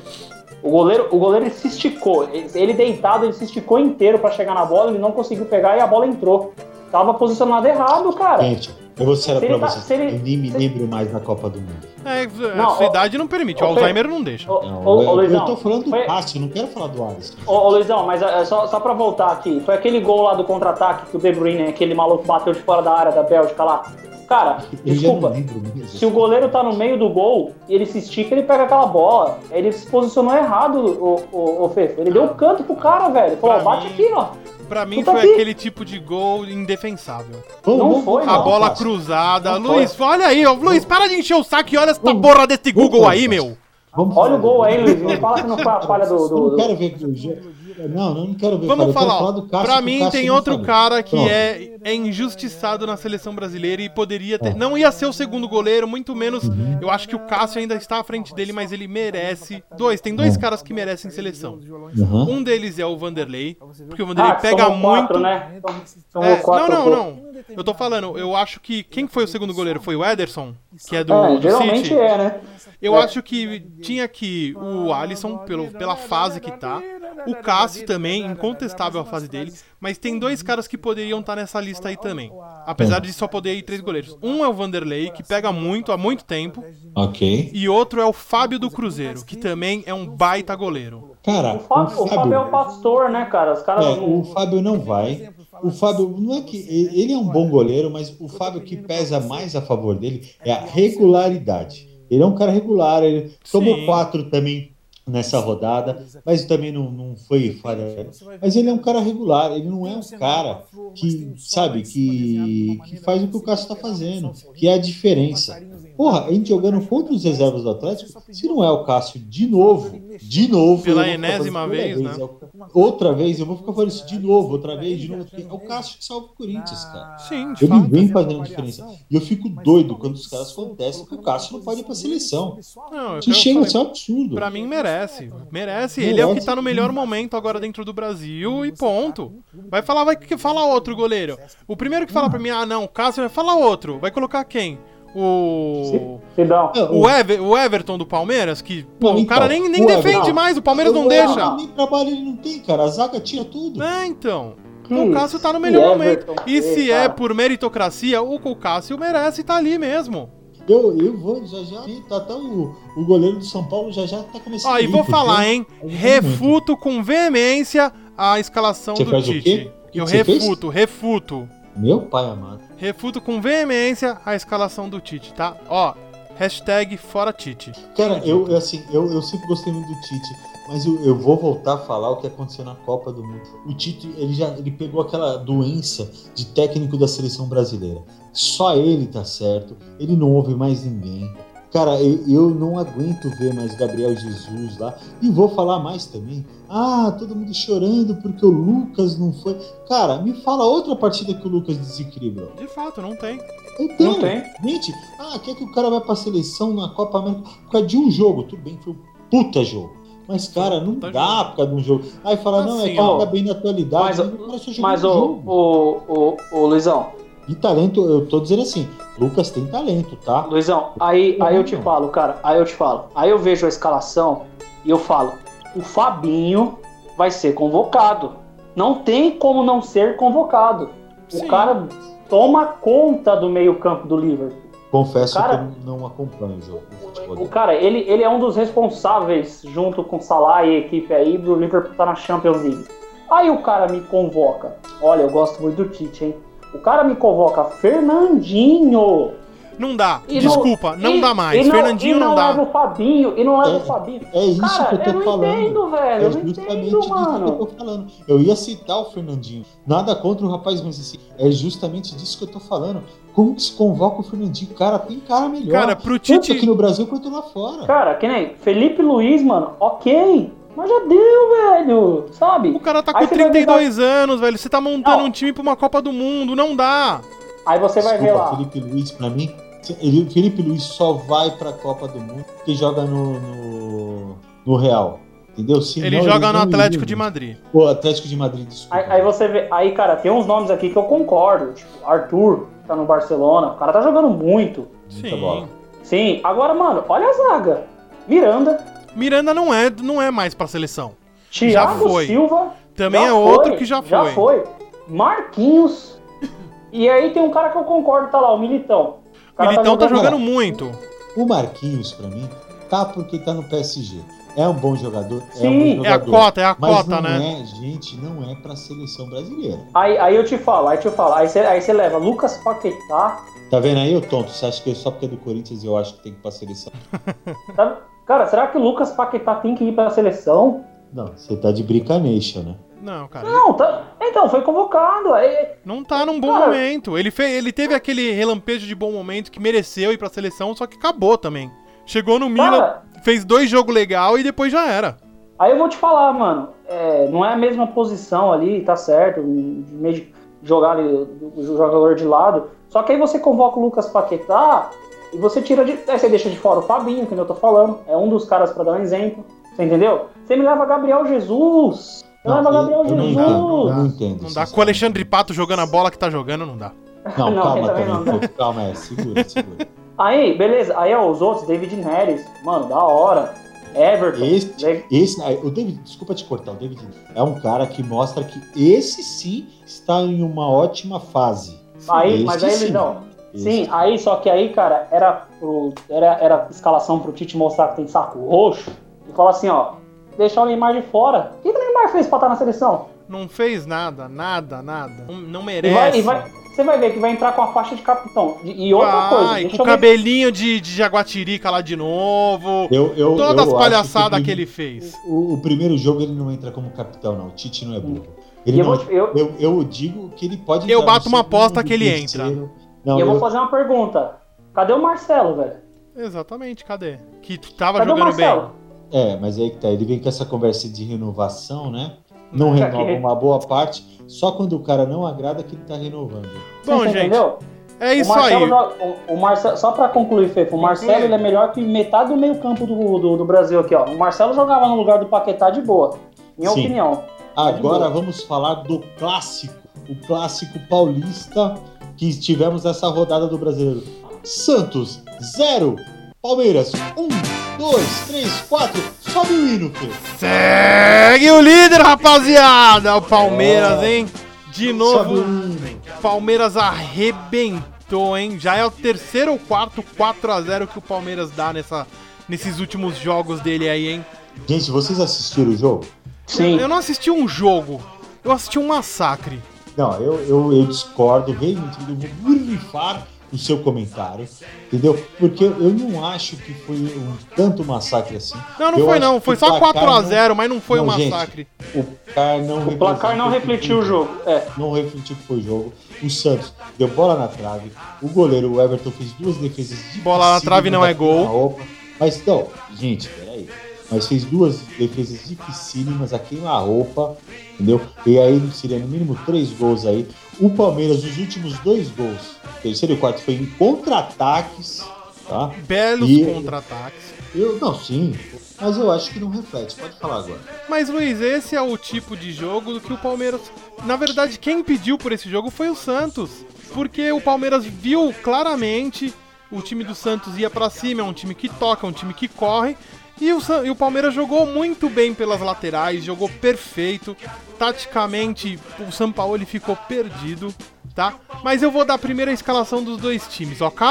O goleiro, o goleiro ele se esticou. Ele deitado, ele se esticou inteiro pra chegar na bola, ele não conseguiu pegar e a bola entrou. Tava posicionado errado, cara. Gente, eu vou ser Se pra tá- vocês. se ele- eu nem me lembro mais da Copa do Mundo. É, Não, a sua idade não permite, o ó, Alzheimer não deixa. Ô, Não, ô, eu, ô, eu Luizão, tô falando do foi- Cássio, não quero falar do Alisson. Ô, ô Luizão, mas é, só, só pra voltar aqui, foi aquele gol lá do contra-ataque que o De Bruyne, aquele maluco bateu de fora da área da Bélgica lá. Cara, Eu desculpa, se o goleiro tá no meio do gol e ele se estica, ele pega aquela bola. Ele se posicionou errado, o, o, o Fefo. Ele deu o canto pro cara, velho. Ele falou, bate mim- aqui, ó. Pra mim foi que- aquele tipo de gol indefensável. Não vamos, foi, A não, bola Cássio. cruzada. Não Luiz, olha aí, ó. Luiz, para de encher o saco e olha essa porra desse Google aí, meu. Vamos Olha o gol aí, Luiz. Não fala que não foi a falha do. Eu do, não do- quero ver que o Não, não quero ver. Vamos quero falar, ó. do Cássio, Pra mim tem outro falou. cara que Pronto. é, é injustiçado na seleção brasileira e poderia ter. É. Não ia ser o segundo goleiro, muito menos. Uhum. Eu acho que o Cássio ainda está à frente dele, mas ele merece. Dois, tem dois É. caras que merecem seleção. Aham. Um deles é o Vanderlei, porque o Vanderlei Ah, pega muito. quatro, né? É, quatro não, não, não. Eu tô falando, eu acho que. Quem foi o segundo goleiro? Foi o Ederson, que é do, É, do geralmente City. é, né? Eu É. acho que tinha que o Alisson, pelo, pela fase que tá. O Cássio também, incontestável a fase dele. Mas tem dois caras que poderiam estar nessa lista aí também. Apesar de só poder ir três goleiros. Um é o Vanderlei, que pega muito há muito tempo. Ok. E outro é o Fábio do Cruzeiro, que também é um baita goleiro. Cara, O Fábio, o Fábio é o pastor, né, cara? Os caras. É, não- o Fábio não vai. O Fábio, não é que. Ele é um bom goleiro, mas o Fábio que pesa mais a favor dele é a regularidade. Ele é um cara regular, ele tomou Sim. quatro também nessa rodada, mas também não, não foi falha. Mas ele é um cara regular, ele não é um cara que, sabe, que, que faz o que o Cássio está fazendo, que é a diferença. Porra, a gente jogando contra os reservas do Atlético, se não é o Cássio de novo, de novo. Pela eu enésima toda vez, né? é Outra vez, eu vou ficar falando isso de novo, outra vez, de novo. porque É o Cássio que salva o Corinthians, cara. Sim, de Ele fato. vem fazendo diferença. E eu fico doido quando os caras acontecem que o Cássio não pode ir pra seleção. Não, Isso eu chega a ser um absurdo. Pra mim merece. Merece. Ele é o que Merece. tá no melhor momento agora dentro do Brasil e ponto. Vai falar, vai que fala outro goleiro. O primeiro que fala pra mim, ah não, o Cássio vai falar outro. Vai colocar quem? O. Sidão. É, O, Ever, o Everton do Palmeiras, que pô, Não, o cara então, nem, nem o defende Everton- mais, o Palmeiras não O deixa. Nem trabalho ele não tem, cara. A zaga tira tudo. É, então. Que O? Cássio tá no melhor momento. Everton, E se que, é cara? por meritocracia, o Cássio merece estar ali mesmo. Eu, eu vou, já já. Tá até o, o goleiro do São Paulo já já tá começando. Ó, a e ir, vou porque- falar, hein? Algum Refuto com veemência a escalação Você do Tite. Eu você fez? refuto, refuto. Meu pai amado. Refuto com veemência a escalação do Tite, tá? Ó, hashtag fora Tite. Cara, eu, assim, eu, eu sempre gostei muito do Tite, mas eu, eu vou voltar a falar o que aconteceu na Copa do Mundo. O Tite, ele já ele pegou aquela doença de técnico da seleção brasileira. Só ele tá certo, ele não ouve mais ninguém. Cara, eu, eu não aguento ver mais Gabriel Jesus lá. E vou falar mais também. Ah, todo mundo chorando porque o Lucas não foi. Cara, me fala outra partida que o Lucas desequilibrou. De fato, não tem. Então, Não tem. gente, ah, quer que o cara vai pra seleção na Copa América por causa de um jogo? Tudo bem, foi um puta jogo. Mas, cara, não Puta dá por causa de um jogo. Aí fala, não, é Assim, que joga bem na atualidade. mas, Mas, o jogo. o, o, o Luizão, E talento, eu tô dizendo assim, Lucas tem talento, tá? Luizão, aí, aí eu te falo, cara, aí eu te falo. Aí eu vejo a escalação e eu falo, o Fabinho vai ser convocado. Não tem como não ser convocado. O Sim. cara toma conta do meio-campo do Liverpool. Confesso Cara- que eu não acompanho o jogo. o futebol O cara, ele, ele é um dos responsáveis, junto com o Salah e a equipe aí, do Liverpool estar na Champions League. Aí o cara me convoca. Olha, eu gosto muito do Tite, hein? O cara me convoca Fernandinho. Não dá. E Desculpa, não, e- dá mais. e não- Fernandinho e não, não, dá. leva o Fabinho, e não leva É, o Fabinho. É isso Cara, que eu tô eu não falando. entendo, velho. É eu não justamente entendo, disso que eu mano. tô falando. Eu ia citar o Fernandinho. Nada contra o rapaz, mas assim, é justamente disso que eu tô falando. Como que se convoca o Fernandinho? Cara, tem cara melhor. Cara, pro tanto Tite. aqui no Brasil quanto lá fora. Cara, que nem Felipe Luiz, mano, ok. Mas já deu, velho. Sabe? O cara tá com Aí você vai 32 anos, velho. Você tá montando Não. um time pra uma Copa do Mundo. Não dá. Aí você vai ver Desculpa, lá. Felipe Luiz, pra mim, ele, Felipe Luiz só vai pra Copa do Mundo porque joga no, no, no Real. Entendeu? Senão Ele joga no não Atlético iria. de Madrid. O Atlético de Madrid, desculpa. Aí, aí você vê. Aí, cara, tem uns nomes aqui que eu concordo. Tipo, Arthur, que tá no Barcelona. O cara tá jogando muito. Muita Sim. bola. Sim, agora, mano, olha a zaga. Miranda, Miranda não é, não é mais pra seleção. Thiago foi. Silva. Também já é outro foi, que já Já foi. foi. Marquinhos. e aí tem um cara que eu concordo, tá lá, o Militão. O Militão tá jogando jogando- muito. O Marquinhos, pra mim, tá porque tá no PSG. É um bom jogador, é um Sim, bom É a jogador. cota, é a mas cota, não né? é, gente, não é pra seleção brasileira. Aí, aí eu te falo, aí eu te falo. Aí você aí você leva Lucas Paquetá. Tá vendo aí, ô tonto? Você acha que só porque é do Corinthians eu acho que tem que ir pra seleção? tá- Cara, será que o Lucas Paquetá tem que ir pra seleção? Não, você tá de brincadeira, né? Não, cara. Não, tá. Então, foi convocado. Aí, Não tá num bom Cara- momento. Ele, fez, ele teve aquele relampejo de bom momento que mereceu ir pra seleção, só que acabou também. Chegou no Milan, Cara- fez dois jogos legal e depois já era. aí eu vou te falar, mano. é, não é a mesma posição ali, tá certo. Meio de jogar ali o, o jogador de lado. Só que aí você convoca o Lucas Paquetá e você tira de. Aí você deixa de fora o Fabinho, que eu tô falando. É um dos caras pra dar um exemplo. Você entendeu? Você me leva Gabriel Jesus. Você leva Gabriel eu, eu não Jesus. entendo, eu não entendo. Não dá. Com o. Alexandre Pato jogando a bola que tá jogando, não dá. Não, Não, calma também não dá. tonto, calma, é, segura, segura. Aí, beleza. Aí, ó, os outros, David Neres. Mano, da hora. Everton. Esse, Le- esse, o David, desculpa te cortar, o David é um cara que mostra que esse sim está em uma ótima fase. Aí, Esse mas aí sim. não. Esse Sim, aí só que aí, cara, era, pro, era, era escalação pro Tite mostrar que tem saco roxo e falar assim, ó, deixar o Neymar de fora. O que, que o Neymar fez pra estar na seleção? Não fez nada, nada, nada. Não, não E merece. vai, e vai, você vai ver que vai entrar com a faixa de capitão. E, e outra coisa, Vai, deixa com eu o cabelinho de, de jaguatirica lá de novo. Eu, eu, Todas eu as palhaçadas que prim- ele fez. O, o primeiro jogo ele não entra como capitão, não. O Tite não é burro. Ele E eu não, vou, eu, eu, eu digo que ele pode Eu entrar no bato uma aposta que ele terceiro. Não, e eu eu, vou fazer uma pergunta. Cadê o Marcelo, velho? Exatamente, cadê? Que tava Cadê jogando bem. Marcelo? É, mas aí que tá. Ele vem com essa conversa de renovação, né? Não Pra renova uma boa parte. Só quando o cara não agrada que ele tá renovando. Bom, Você gente, entendeu? é isso o Marcelo aí. joga- o, o Marcelo, só pra concluir, Fefe, o Marcelo ele é melhor que metade do meio campo do, do, do Brasil aqui, ó. O Marcelo jogava no lugar do Paquetá de boa, minha Sim. opinião. Agora vamos falar do clássico, o clássico paulista que tivemos nessa rodada do Brasileiro. Santos, 0. Palmeiras, 1, 2, 3, 4. Sobe o hino, Fê. Segue o líder, rapaziada! O Palmeiras, É. hein? De novo. Palmeiras arrebentou, hein? Já é o terceiro ou quarto 4 a 0 que o Palmeiras dá nessa, nesses últimos jogos dele aí, hein? Gente, vocês assistiram o jogo? Sim. Eu não assisti um jogo, eu assisti um massacre. Não, eu, eu, eu discordo veementemente. Eu vou burrifar o seu comentário, entendeu? Porque eu não acho que foi um tanto massacre assim. Não, não Eu foi não, foi só placar 4 a não- 0 mas não foi um Não, gente, massacre. O placar não O placar não refletiu o jogo. É. Não refletiu que foi o jogo. O Santos deu bola na trave. O goleiro, o Everton, fez duas defesas de Bola na trave não é gol. Mas não, gente. Mas fez duas defesas dificílimas a queima-roupa, entendeu? E aí seria no mínimo três gols aí. O Palmeiras, os últimos dois gols, terceiro e quarto, foi em contra-ataques, tá? Belos E- contra-ataques. Eu, não, sim, mas eu acho que não reflete. Pode falar agora. Mas Luiz, esse é o tipo de jogo que o Palmeiras. Na verdade, quem pediu por esse jogo foi o Santos. Porque o Palmeiras viu claramente o time do Santos ia pra cima, é um time que toca, é um time que corre. E o, e o Palmeiras jogou muito bem pelas laterais, jogou perfeito. Taticamente, o São Paulo ficou perdido, tá? Mas eu vou dar a primeira escalação dos dois times, ok?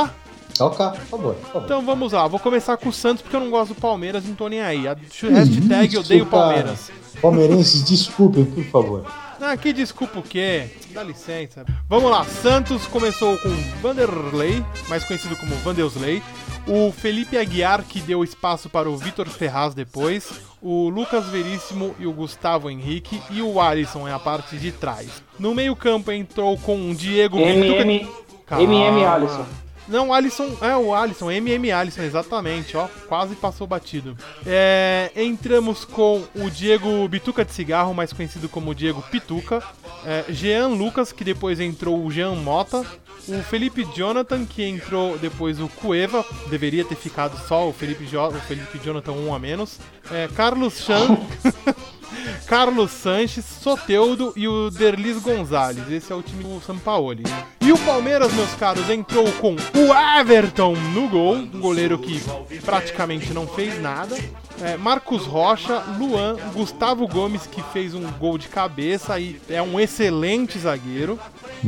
Ok, por favor, por favor. Então vamos lá, vou começar com o Santos porque eu não gosto do Palmeiras, não tô nem aí. A hashtag Isso, odeio cara. Palmeiras. Palmeirenses, desculpem, por favor. Ah, que desculpa o quê? Dá licença. Vamos lá, Santos começou com Vanderlei, mais conhecido como Vanderlei. O Felipe Aguiar, que deu espaço para o Vitor Ferraz depois. O Lucas Veríssimo e o Gustavo Henrique. E o Alisson é a parte de trás. No meio-campo entrou com o Diego MM, Calma. MM Alisson. Não, Alisson, é o Alisson, MM Alisson, exatamente, ó, quase passou batido. É, entramos com o Diego Bituca de Cigarro, mais conhecido como Diego Pituca. É, Jean Lucas, que depois entrou o Jean Mota. O Felipe Jonathan, que entrou depois o Cueva, deveria ter ficado só o Felipe, jo o Felipe Jonathan um a menos. É, Carlos Chan. Carlos Sanches, Soteudo e o Derlis Gonzalez. Esse é o time do Sampaoli. E o Palmeiras, meus caros, entrou com o Everton no gol, um goleiro que praticamente não fez nada. É, Marcos Rocha, Luan, Gustavo Gomes, que fez um gol de cabeça e é um excelente zagueiro.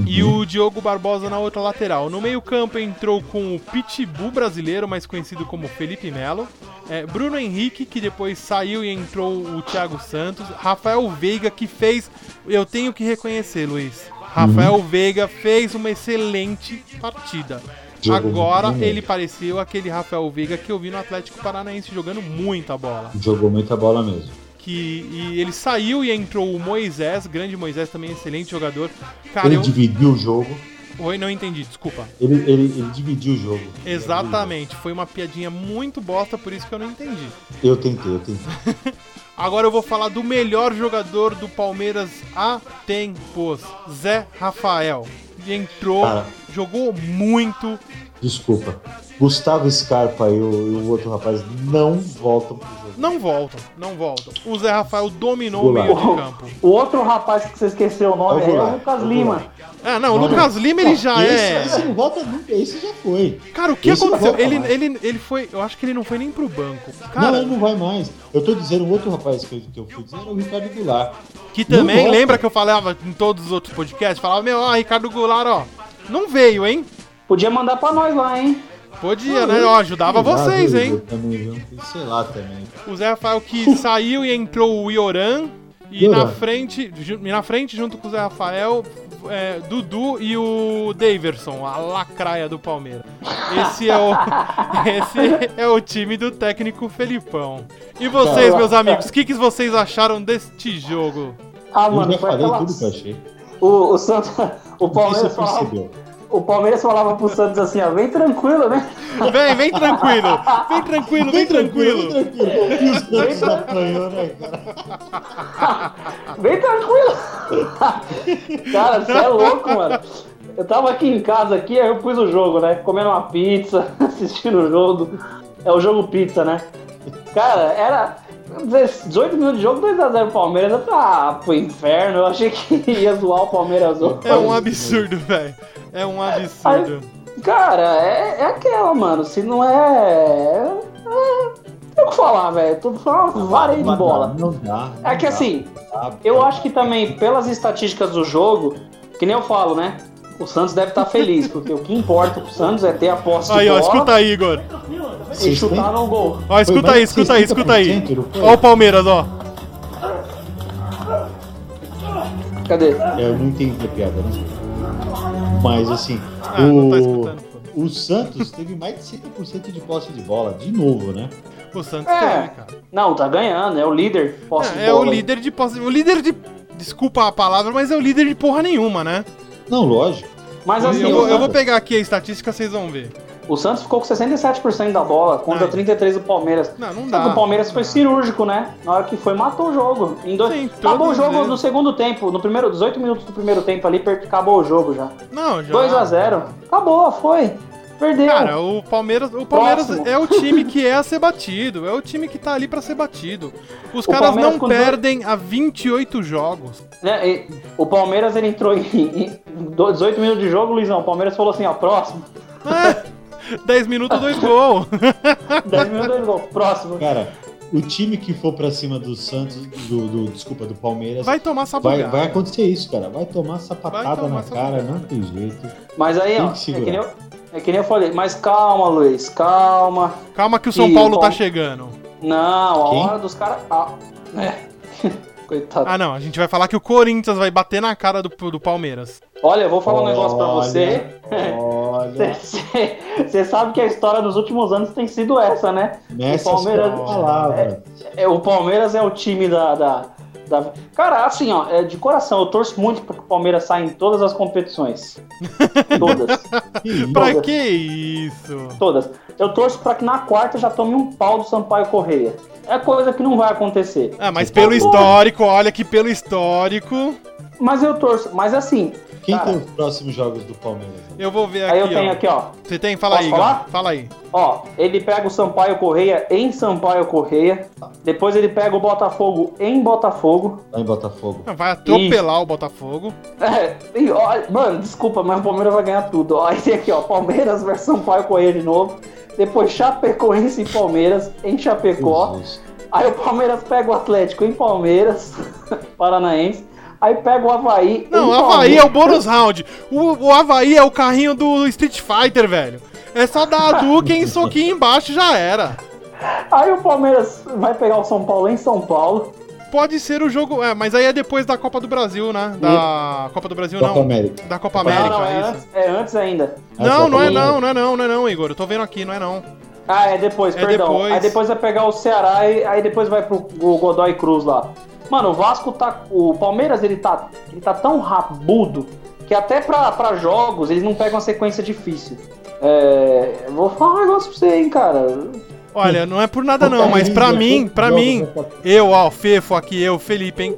E o Diogo Barbosa na outra lateral. No meio-campo entrou com o Pitbull brasileiro, mais conhecido como Felipe Melo. É, Bruno Henrique, que depois saiu e entrou o Thiago Santos. Rafael Veiga, que fez. Eu tenho que reconhecer, Luiz. Rafael Veiga fez uma excelente partida. Jogou Agora muito ele pareceu aquele Rafael Veiga que eu vi no Atlético Paranaense jogando muita bola. Jogou muita bola mesmo. Que, e ele saiu e entrou o Moisés, grande Moisés também, excelente jogador. Cara, Ele eu. dividiu o jogo. Oi, não entendi, desculpa. Ele, ele, ele dividiu o jogo. Exatamente, foi uma piadinha muito bosta, por isso que eu não entendi. Eu tentei, eu tentei. Agora eu vou falar do melhor jogador do Palmeiras há tempos, Zé Rafael. Entrou. Jogou muito. Desculpa. Gustavo Scarpa e o, e o outro rapaz não voltam pro jogo. Não voltam, não voltam. O Zé Rafael dominou o Goulart. meio de campo. O outro rapaz que você esqueceu o nome É o aí é o Lucas é o Lima. Ah, não, o Não, Lucas Lima ele já esse, é. Esse não volta nunca, esse já foi. Cara, o que esse não aconteceu? Ele, mais. ele, ele foi. Eu acho que ele não foi nem pro banco. não, Cara, ele não vai mais. Eu tô dizendo, o outro rapaz que eu, que eu fui dizer era o Ricardo Goulart. que não também, lembra que eu falava em todos os outros podcasts? Falava, meu, ó, Ricardo Goulart, ó. Não veio, hein? Podia mandar pra nós lá, hein? Podia, né? Ó, ajudava vocês, hein? eu Também? Sei lá também. O Zé Rafael que saiu e entrou o Ioran. E Ioran. na frente, e na frente, junto com o Zé Rafael, é, Dudu e o Daverson, a lacraia do Palmeiras. Esse é o, esse é o time do técnico Felipão. E vocês, meus amigos, o que, que vocês acharam deste jogo? Ah, Eu mano, já foi falei aquela... tudo que eu achei. O, o Santos... O Palmeiras, falava, o Palmeiras falava pro Santos assim, ó, vem tranquilo, né? Vem, vem tranquilo, vem tranquilo, vem tranquilo. Vem tranquilo. E os Santos apanhou, né, cara? Vem tranquilo! Cara, você é louco, mano. Eu tava aqui em casa, aqui, aí eu pus o jogo, né? Comendo uma pizza, assistindo o jogo. É o jogo pizza, né? Cara, era 18 minutos de jogo, 2x0 Palmeiras. Eu falei, ah, pro inferno. Eu achei que ia zoar o Palmeiras hoje. É um absurdo, velho. É um absurdo. Cara, é, é aquela, mano. Se não é. é tem o que falar, velho. Tô falando uma vareia de bola. Não dá. É que assim, Dá, Eu acho que também, pelas estatísticas do jogo, que nem eu falo, né? O Santos deve estar feliz, porque o que importa pro Santos é ter a posse de Aí, ó, bola escuta aí, Igor. E Vocês chutar têm- no gol. Ó, escuta aí, de escuta aí, escuta aí. 60%, não foi? Ó o Palmeiras, ó. Cadê? É, Eu não entendi a piada, né? Mas assim, Ah, não tá o, o Santos teve mais de 50% de posse de bola, de novo, né? O Santos É. teve, cara. Não, tá ganhando, é o líder. Posse de É, é o bola. líder de posse. O líder de. Desculpa a palavra, mas é o líder de porra nenhuma, né? Não, lógico. Mas assim, eu o, eu vou pegar aqui a estatística, vocês vão ver. O Santos ficou com 67% da bola contra Ai. 33% do Palmeiras. Não, não Só dá. que o Palmeiras foi dá. cirúrgico, né? Na hora que foi, matou o jogo. Em dois... Sim, Acabou o jogo vezes. no segundo tempo. No primeiro 18 minutos do primeiro tempo ali, acabou o jogo já. Não, já. 2x0. Acabou, foi. Perdeu. Cara, o Palmeiras, o Palmeiras Próximo. é o time que é a ser batido, é o time que tá ali pra ser batido. Os O caras Palmeiras não dois- perdem há 28 jogos. Né, e o Palmeiras ele entrou em, em 18 minutos de jogo, Luizão. O Palmeiras falou assim: ó, próximo. É, 10 minutos, dois gols. 10 minutos de gol, próximo. Cara, o time que for pra cima do Santos, do, do- desculpa, do Palmeiras, vai, Vai tomar essa vai, bugada. acontecer isso, cara. Vai tomar sapatada tomar na essa cara, bugada. não tem jeito. Mas aí, Tem ó, que é que, nem eu, é que nem eu falei. Mas calma, Luiz, calma. Calma que o São E Paulo o tá Pal- chegando. Não, a Quem? hora dos caras. Ah, é. Coitado. Ah, não, a gente vai falar que o Corinthians vai bater na cara do, do Palmeiras. Olha, eu vou falar um negócio pra você. Olha, Você sabe que a história dos últimos anos tem sido essa, né? nessa O Palmeiras- palavra. É, o Palmeiras é o time da, da, da- Cara, assim, ó, é, de coração, eu torço muito pra que o Palmeiras saia em todas as competições. Todas. Isso? Pra Todas. que isso? todas. Eu torço pra que na quarta já tome um pau do Sampaio Correia. É coisa que não vai acontecer. Ah, mas pelo bom. histórico, olha que pelo histórico. Mas eu torço. Mas assim, Quem Cara. tem os próximos jogos do Palmeiras? Eu vou ver aí eu aqui, tenho ó. aqui, ó. Você tem? Fala Posso aí, falar? Fala aí. Ó, ele pega o Sampaio Correia em Sampaio Correia. Depois ele pega o Botafogo em Botafogo. Lá em Botafogo. Vai atropelar o Botafogo. É, e, ó, mano, desculpa, mas o Palmeiras vai ganhar tudo. Ó, aí tem aqui, ó, Palmeiras versus Sampaio Correia de novo. Depois Chapecoense e Palmeiras em Chapecó. Jesus. Aí o Palmeiras pega o Atlético em Palmeiras, Paranaense. Aí pega o Havaí. Não, o Havaí é o bônus round. O, o Havaí é o carrinho do Street Fighter, velho. É só dar a Duque em soquinho embaixo já era. Aí o Palmeiras vai pegar o São Paulo em São Paulo. Pode ser o jogo. É, mas aí é depois da Copa do Brasil, né? Da Copa do Brasil, Copa não. América. Da Copa América, não, não, é isso. antes, é antes ainda. Não, não é não, não é não, não é não, Igor. Eu tô vendo aqui, não é não. Ah, é depois, É perdão. depois. Aí depois vai pegar o Ceará e aí depois vai pro Godoy Cruz lá. Mano, o Vasco tá. O Palmeiras ele tá, ele tá tão rabudo que até pra, pra jogos eles não pegam uma sequência difícil. É, eu vou falar um negócio pra você, hein, cara. Olha, não é por nada não, mas pra mim, pra mim, eu, ó, Fefo aqui, eu, Felipe, hein?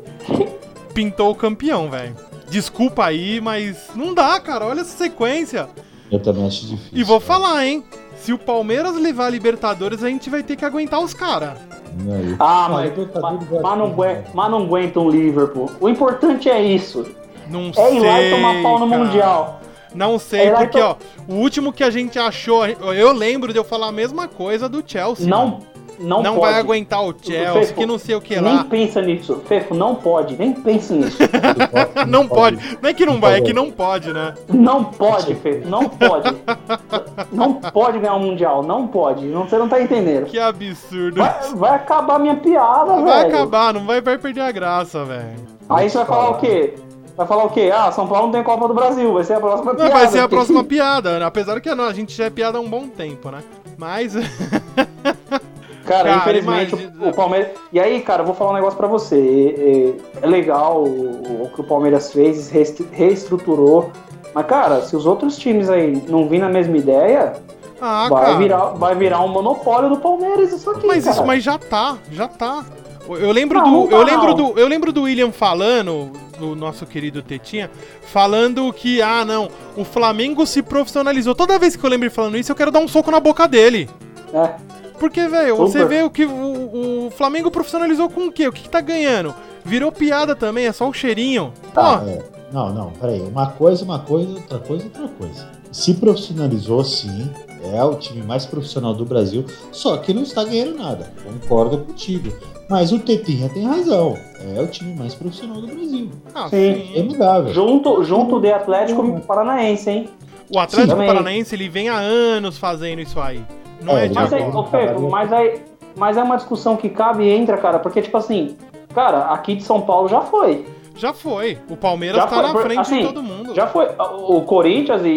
Pintou o campeão, velho. Desculpa aí, mas não dá, cara. Olha essa sequência. Eu também acho difícil. E vou cara. falar, hein? Se o Palmeiras levar a Libertadores, a gente vai ter que aguentar os caras. Eu- Ah, mas, mas, é mas não aguenta, mas não aguenta um Liverpool. O importante é isso. Não É sei. ir lá e tomar pau no cara. Mundial. Não sei, É porque, to- ó, o último que a gente achou, eu lembro de eu falar a mesma coisa do Chelsea. Não, mano. Não, não pode. vai aguentar o Chelsea, Fefo, que não sei o que Nem lá. pensa nisso. Fefo, não pode. Nem pense nisso. Não pode. Não é que não vai, é que não pode, né? Não pode, Fefo. Não pode. Não pode ganhar um Mundial. Não pode. Não, você não tá entendendo. Que absurdo. Vai, vai acabar minha piada, velho. Vai acabar, não vai, vai perder a graça, velho. Aí você vai falar o quê? Vai falar o quê? Ah, São Paulo não tem Copa do Brasil. Vai ser a próxima Não, piada. vai ser a porque- próxima piada, né? Apesar que não, a gente já é piada há um bom tempo, né? Mas. Cara, Cara, infelizmente imagina- o, Palmeiras. E aí, cara, eu vou falar um negócio pra você. É, é- é legal o, que o Palmeiras fez, reestru- reestruturou. Mas, cara, se os outros times aí não virem na mesma ideia, Ah, vai, cara. virar, vai virar um monopólio do Palmeiras isso aqui, Mas cara. isso, mas já tá, já tá. Eu lembro Não, do, não tá, eu lembro do, eu lembro do William falando, do nosso querido Tetinha, falando que ah, não, o Flamengo se profissionalizou. Toda vez que eu lembro ele falando isso, eu quero dar um soco na boca dele. É. Porque, velho, você vê o que o, o Flamengo profissionalizou com o quê? O que, que tá ganhando? Virou piada também, é só o cheirinho. Pô, Ah, é. Não, não, peraí. Uma coisa, uma coisa, outra coisa, outra coisa. Se profissionalizou, sim. É o time mais profissional do Brasil, só que não está ganhando nada. Concordo contigo. Mas o Tetinha tem razão. É o time mais profissional do Brasil. ah, Sim. sim. É inegável. Junto, junto de Atlético Paranaense, hein? O Atlético Sim. Paranaense, ele vem há anos fazendo isso aí. Não é, É, Mas, aí, agora. ô, mas, aí, mas é uma discussão que cabe e entra, cara, porque, tipo assim, cara, aqui de São Paulo já foi. Já foi. O Palmeiras Já tá foi, na por- frente assim, de todo mundo. Já foi. O Corinthians, e,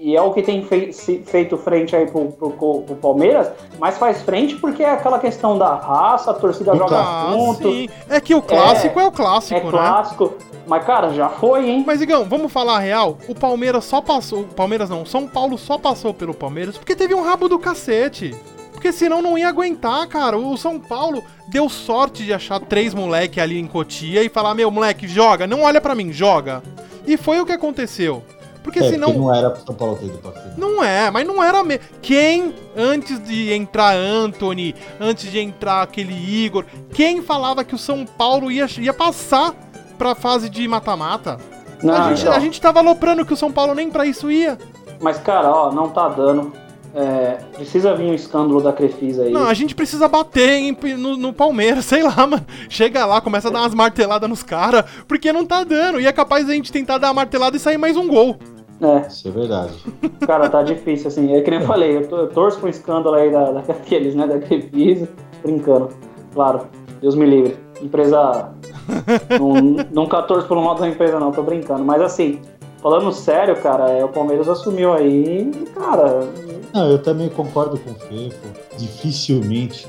e é o que tem fei- se- feito frente aí pro, pro, pro Palmeiras, mas faz frente porque é aquela questão da raça, a torcida joga Ah, junto, sim. É que o clássico é, o clássico, é né? clássico. Mas, cara, já foi, hein? Mas, Igão, vamos falar a real? O Palmeiras só passou. O Palmeiras não, São Paulo só passou pelo Palmeiras porque teve um rabo do cacete. Porque senão não ia aguentar, cara. O São Paulo deu sorte de achar três moleque ali em Cotia e falar: Meu, moleque, joga, não olha pra mim, joga. E foi o que aconteceu. Porque É, senão. porque não era pro São Paulo ter ido pra frente. Não é, mas não era mesmo. Quem, antes de entrar Anthony, antes de entrar aquele Igor, quem falava que o São Paulo ia, ia passar pra fase de mata-mata? Não, a, gente, então. a gente tava aloprando que o São Paulo nem pra isso ia. Mas, cara, ó, não tá dando. É, precisa vir um escândalo da Crefisa aí. Não, a gente precisa bater em- no, no Palmeiras, sei lá, mano. Chega lá, começa a dar umas marteladas nos caras, porque não tá dando. E é capaz da gente tentar dar uma martelada e sair mais um gol. É, Isso é verdade. cara, tá difícil, assim. É que nem eu falei, eu, to- eu torço pro escândalo aí da, daqueles, né, da Crefisa. Brincando, claro. Deus me livre. Empresa. Nun- nunca torço pelo mal da empresa, não, tô brincando. Mas assim, falando sério, cara, é, o Palmeiras assumiu aí, cara. Não, eu também concordo com o Fefo. Dificilmente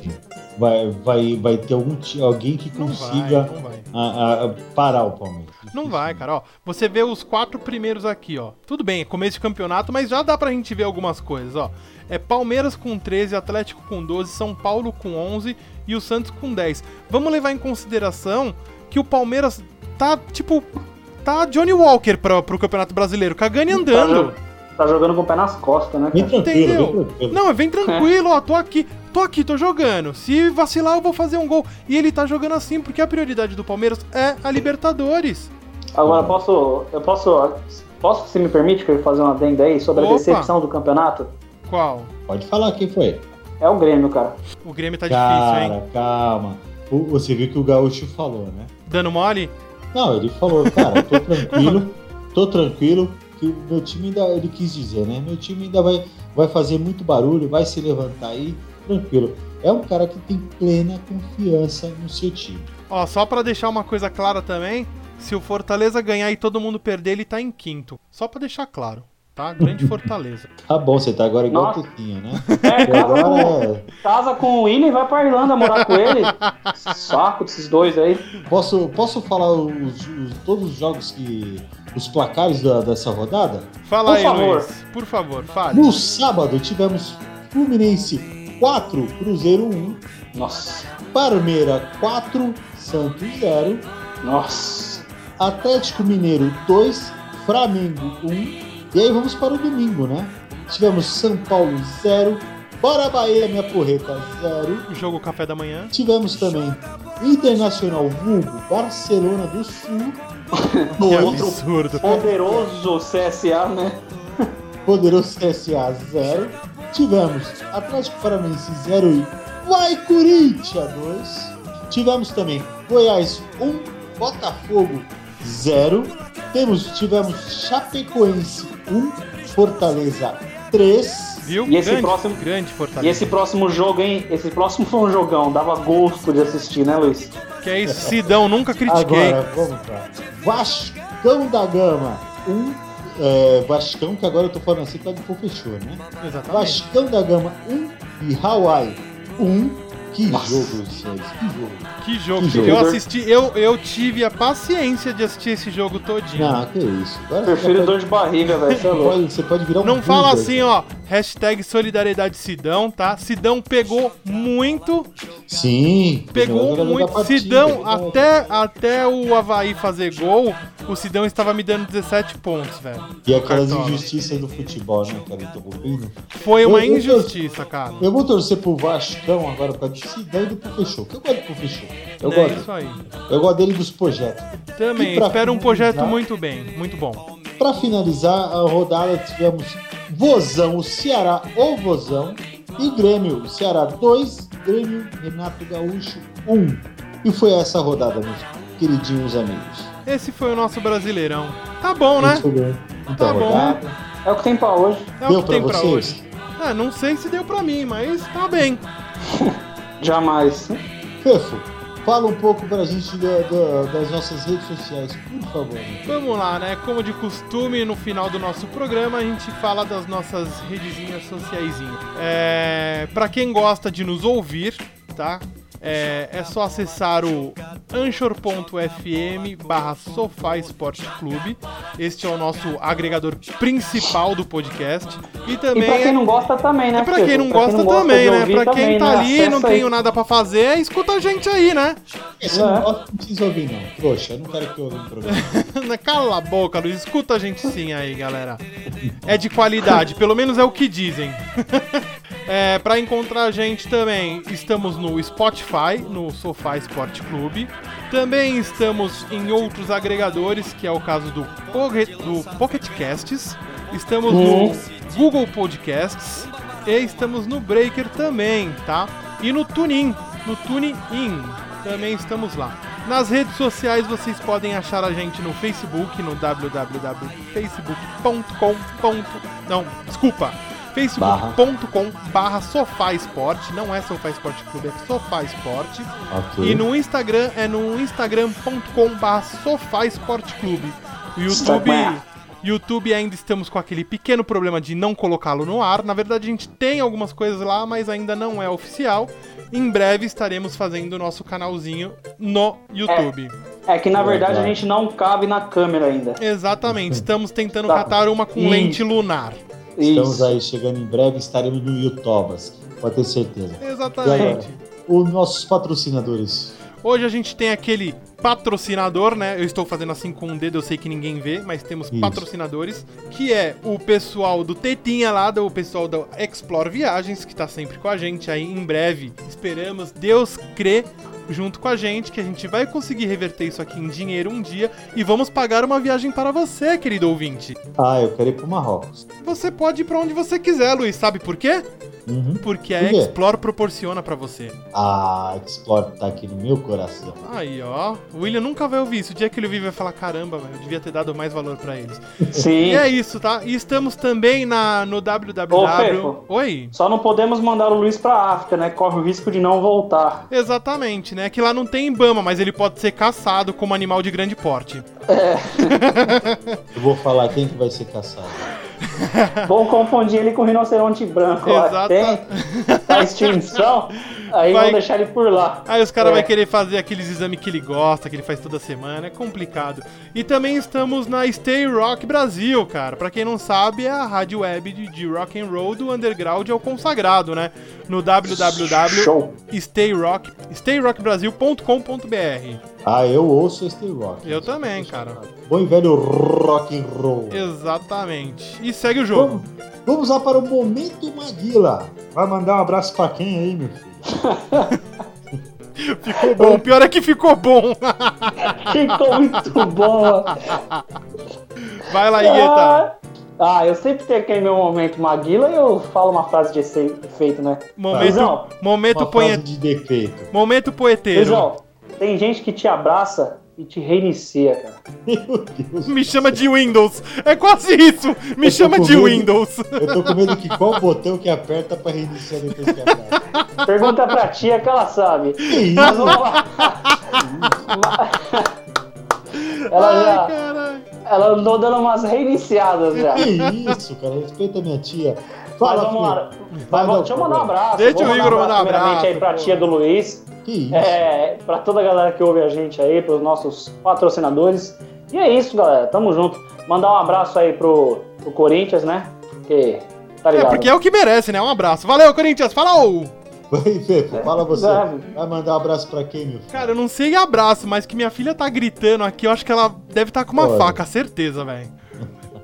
vai, vai, vai ter algum, alguém que Não consiga vai, não vai. a- a- parar o Palmeiras. Não vai, cara, ó. Você vê os quatro primeiros aqui, ó. Tudo bem, é começo de campeonato, mas já dá pra gente ver algumas coisas, ó. É Palmeiras com 13, Atlético com 12, São Paulo com 11 e o Santos com 10. Vamos levar em consideração que o Palmeiras tá, tipo, tá Johnny Walker pra, pro Campeonato Brasileiro, cagando e andando. Tá jogando com o pé nas costas, né, cara? tranquilo, Entendeu? tranquilo. Não, vem tranquilo, ó, tô aqui, tô aqui, tô jogando. Se vacilar, eu vou fazer um gol. E ele tá jogando assim, porque a prioridade do Palmeiras é a Libertadores. Agora, posso. Eu posso. Posso, se me permite, que eu fazer uma adenda aí sobre Opa. a decepção do campeonato? Qual? Pode falar quem foi. é o Grêmio, cara. O Grêmio tá Cara, difícil, hein? calma. O- Você viu que o Gaúcho falou, né? Dando mole? Não, ele falou, cara, tô tranquilo, tô tranquilo, que o meu time ainda, ele quis dizer, né? Meu time ainda vai, vai fazer muito barulho, vai se levantar aí, tranquilo. É um cara que tem plena confiança no seu time. Ó, só pra deixar uma coisa clara também, se o Fortaleza ganhar e todo mundo perder, ele tá em quinto. Só pra deixar claro, tá? Grande Fortaleza. Tá bom, você tá agora igual Nossa. o Tequinha, né? É, E casa com, agora, casa com o William e vai pra Irlanda morar com ele. Saco desses dois aí. posso, posso falar os, os- todos os jogos que. os placares da- dessa rodada? Fala Por aí, favor. Luiz. Por favor, fale. No sábado tivemos Fluminense 4, Cruzeiro 1, Nossa. Parmeira 4, Santos 0, Nossa. Atlético Mineiro 2, Flamengo 1. E aí vamos para o domingo, né? Tivemos São Paulo 0, Bora Bahia, minha porreta 0. O jogo Café da Manhã. Tivemos também Internacional Vulgo, Barcelona do Sul. Que Outro absurdo. Poderoso CSA, né? poderoso CSA 0. Tivemos Atlético Paranaense 0 e Vai Corinthians 2. Tivemos também Goiás 1, Botafogo 0. Temos, tivemos Chapecoense 1, Fortaleza 3. Viu? E esse grande, próximo- grande E Fortaleza. esse próximo jogo, hein? Esse próximo foi um jogão. Dava gosto de assistir, né, Luiz? Que é isso, Sidão, nunca critiquei. Agora, vamos lá. Vascão da Gama 1. É, Vascão, que agora eu tô falando assim, tá de fechou, né? Exatamente. Vascão da Gama 1 e Hawaii 1. Que Nossa. jogo, gente, que jogo. Que jogo. Que jogo. Eu assisti, eu, eu tive a paciência de assistir esse jogo todinho. Não, que isso. Agora Prefiro dor de barriga, velho. Você é pode, virar um Não fala assim, ó. Hashtag solidariedade Sidão, tá? Sidão pegou muito, Sim. pegou muito. partida, Sidão, até, até o Havaí fazer gol, o Sidão estava me dando 17 pontos, velho. E aquelas Cartola. injustiças do futebol, né, cara? Foi uma Eu- eu- injustiça, cara. Eu vou torcer pro Vascão agora pra Sidão e do Professor. Que eu gosto do Professor. Eu é gosto. isso aí. Eu gosto dele dos projetos. Também, espero um projeto muito bem, muito bom. Pra finalizar a rodada, tivemos Vozão, o Ceará, o Vozão. E Grêmio, Ceará 2, Grêmio, Renato Gaúcho 1. E foi essa a rodada, meus queridinhos amigos. Esse foi o nosso Brasileirão. Tá bom, né? O- Então, Tá bom. rodada. É o que tem pra hoje. É Deu o que pra tem pra vocês? hoje. É, não sei se deu pra mim, mas tá bem. Jamais. Fefo, fala um pouco pra gente da- da- das nossas redes sociais, por favor. Vamos lá, né? Como de costume, no final do nosso programa a gente fala das nossas redezinhas sociais. É, para quem gosta de nos ouvir, tá? É, é só acessar o anchor.fm barra Sofá Esporte Clube. Este é o nosso agregador principal do podcast. E E também pra é- quem não gosta também, né? e pra quem não gosta também, né? Pra quem também, tá né? ali, não Acessa aí. tenho nada pra fazer, escuta a gente aí, né? Esse É. não gosta, não precisa ouvir, não. Trouxa, eu não quero que eu ouça o programa. Cala a boca, Luiz. Escuta a gente sim aí, galera. É de qualidade, pelo menos é o que dizem. é, pra encontrar a gente também, estamos no Spotify, no Sofá Esporte Clube. Também estamos em outros agregadores, que é o caso do, Pocket, do Pocket Casts. Estamos no Google Podcasts. E estamos no Breaker também, tá? E no TuneIn, no TuneIn. Também estamos lá. Nas redes sociais vocês podem achar a gente no Facebook, no www.facebook.com. Não, desculpa. facebook.com barra Sofá Esporte, não é Sofá Esporte Clube, é Sofá Esporte. Ok. E no Instagram é no instagram.com barra Sofá Esporte Clube. O YouTube. YouTube ainda estamos com aquele pequeno problema de não colocá-lo no ar. Na verdade, a gente tem algumas coisas lá, mas ainda não é oficial. Em breve estaremos fazendo o nosso canalzinho no YouTube. É que na verdade a gente não cabe na câmera ainda. Exatamente, estamos tentando Tá. catar uma com lente lunar. Estamos Isso. aí chegando em breve, estaremos no YouTubas, pode ter certeza. Exatamente. os nossos patrocinadores. Hoje a gente tem aquele patrocinador, né? Eu estou fazendo assim com um dedo, eu sei que ninguém vê, mas temos Isso. patrocinadores, que é o pessoal do Tetinha lá, do pessoal da Explore Viagens, que tá sempre com a gente aí em breve. Esperamos, Deus crê, junto com a gente, que a gente vai conseguir reverter isso aqui em dinheiro um dia e vamos pagar uma viagem para você, querido ouvinte. Ah, eu quero ir pro Marrocos. Você pode ir pra onde você quiser, Luiz. Sabe por quê? Uhum. Porque a? Explore proporciona pra você. Ah, Explore tá aqui no meu coração. Aí, ó. O William nunca vai ouvir isso. O dia que ele ouvir vai falar: caramba, velho, eu devia ter dado mais valor pra eles. Sim. E é isso, tá? E estamos também na, no www. Ô, Fefo. Oi. Só não podemos mandar o Luiz pra África, né? Corre o risco de não voltar. Exatamente, né? Que lá não tem Ibama, mas ele pode ser caçado como animal de grande porte. Eu vou falar quem que vai ser caçado. Vão confundir ele com o rinoceronte branco lá. Exato. Tem a extinção, aí Vai- vão deixar ele por lá. Aí os caras É. vão querer fazer aqueles exames que ele gosta, que ele faz toda semana, é complicado. E também estamos na Stay Rock Brasil, cara. Pra quem não sabe, é a rádio web de, rock and roll do underground ao consagrado, né? No Show. www.stayrock, stayrockbrasil.com.br. Ah, eu ouço este rock. Eu também, cara. Bom e velho rock and roll. Exatamente. E segue o jogo. Vamos, vamos lá para o Momento Maguila. Vai mandar um abraço pra quem aí, meu filho? Ficou bom. O pior é que ficou bom. Ficou muito bom. Vai lá, Igueta. Ah, ah, eu sempre tenho aquele meu momento Maguila e eu falo uma frase de efe- efeito, né? Momento, Luizão, momento, Uma poe... de defeito. momento poeteiro. Luizão, tem gente que te abraça e te reinicia, cara. Meu Deus. Me chama de Windows. É quase isso. Me Eu chama de medo. Windows. Eu tô com medo que qual botão que aperta pra reiniciar depois que aperta. Pergunta pra tia que ela sabe. Que Mas isso? vamos lá. ela Ai, já. caralho. Ela andou dando umas reiniciadas já. Que isso, cara? Respeita minha tia. Mas Fala, vamos lá. filho. Vai, Manda deixa eu mandar um abraço. Deixa o Igor mandar um primeiramente abraço, aí pra tia do Luiz. Que isso? É, pra toda a galera que ouve a gente aí, pros nossos patrocinadores. E é isso, galera. Tamo junto. Mandar um abraço aí pro, pro Corinthians, né? Que tá É, ligado. porque é o que merece, né? Um abraço. Valeu, Corinthians. Falou! Vai, Fefo, fala você. É. Vai mandar um abraço pra quem, meu filho? Cara, eu não sei abraço, mas que minha filha tá gritando aqui, eu acho que ela deve estar com uma Olha. faca, certeza, velho.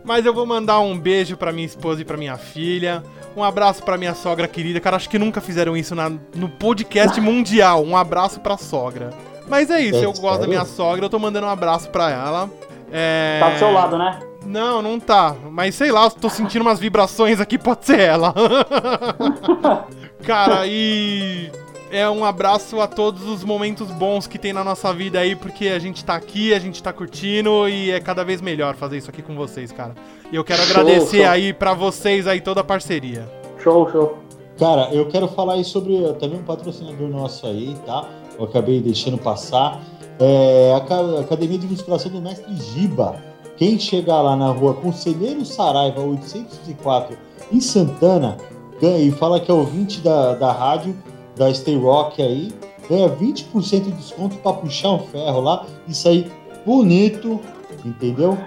Mas eu vou mandar um beijo pra minha esposa e pra minha filha. Um abraço pra minha sogra querida. Cara, acho que nunca fizeram isso na- no podcast mundial. Um abraço pra sogra. Mas é isso, É eu gosto da minha sogra, eu tô mandando um abraço pra ela. É... Tá do seu lado, né? Não, não tá. Mas sei lá, tô sentindo umas vibrações aqui, pode ser ela. Cara, e é um abraço a todos os momentos bons que tem na nossa vida aí, porque a gente tá aqui, a gente tá curtindo e é cada vez melhor fazer isso aqui com vocês, cara. E eu quero Show, agradecer show. aí pra vocês aí toda a parceria. Show, show. Cara, eu quero falar aí sobre também um patrocinador nosso aí, tá? Eu acabei deixando passar. É a Ca- Academia de Musculação do Mestre Giba. Quem chegar lá na rua Conselheiro Saraiva 804 em Santana ganha, e fala que é ouvinte da, da rádio, da Stay Rock aí, ganha 20% de desconto para puxar um ferro lá e sair bonito, entendeu?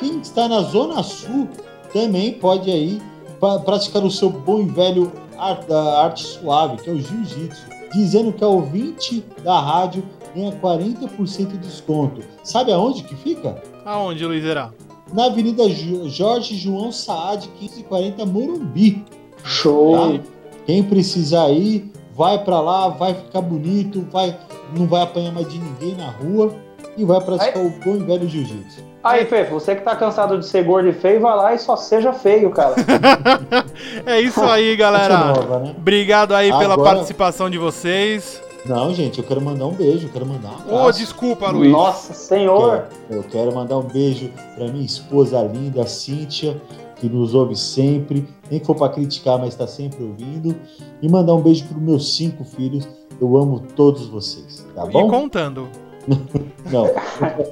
Quem está na Zona Sul também pode aí pra- praticar o seu bom e velho ar- da arte suave, que é o jiu-jitsu, dizendo que é ouvinte da rádio ganha 40% de desconto. Sabe aonde que fica? Aonde, Luizera? Na Avenida Jorge João Saad, 1540 Morumbi. Show. Tá? Quem precisar ir, vai pra lá, vai ficar bonito, vai, não vai apanhar mais de ninguém na rua e vai praticar o bom e velho jiu-jitsu. Aí, Fê, você que tá cansado de ser gordo e feio, vai lá e só seja feio, cara. É isso aí, galera. nova, né? Obrigado aí pela Agora- participação de vocês. Não, gente, eu quero mandar um beijo, eu quero mandar um Ô, abraço. desculpa, Luiz. Nossa senhor. Eu quero mandar um beijo pra minha esposa linda, Cíntia, que nos ouve sempre, nem que for pra criticar, mas tá sempre ouvindo. E mandar um beijo pros meus cinco filhos. Eu amo todos vocês, tá E bom? contando. Não,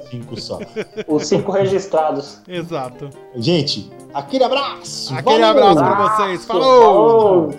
cinco só. Os cinco registrados. Exato. Gente, aquele abraço! Aquele valeu! abraço pra vocês. Falou! Falou.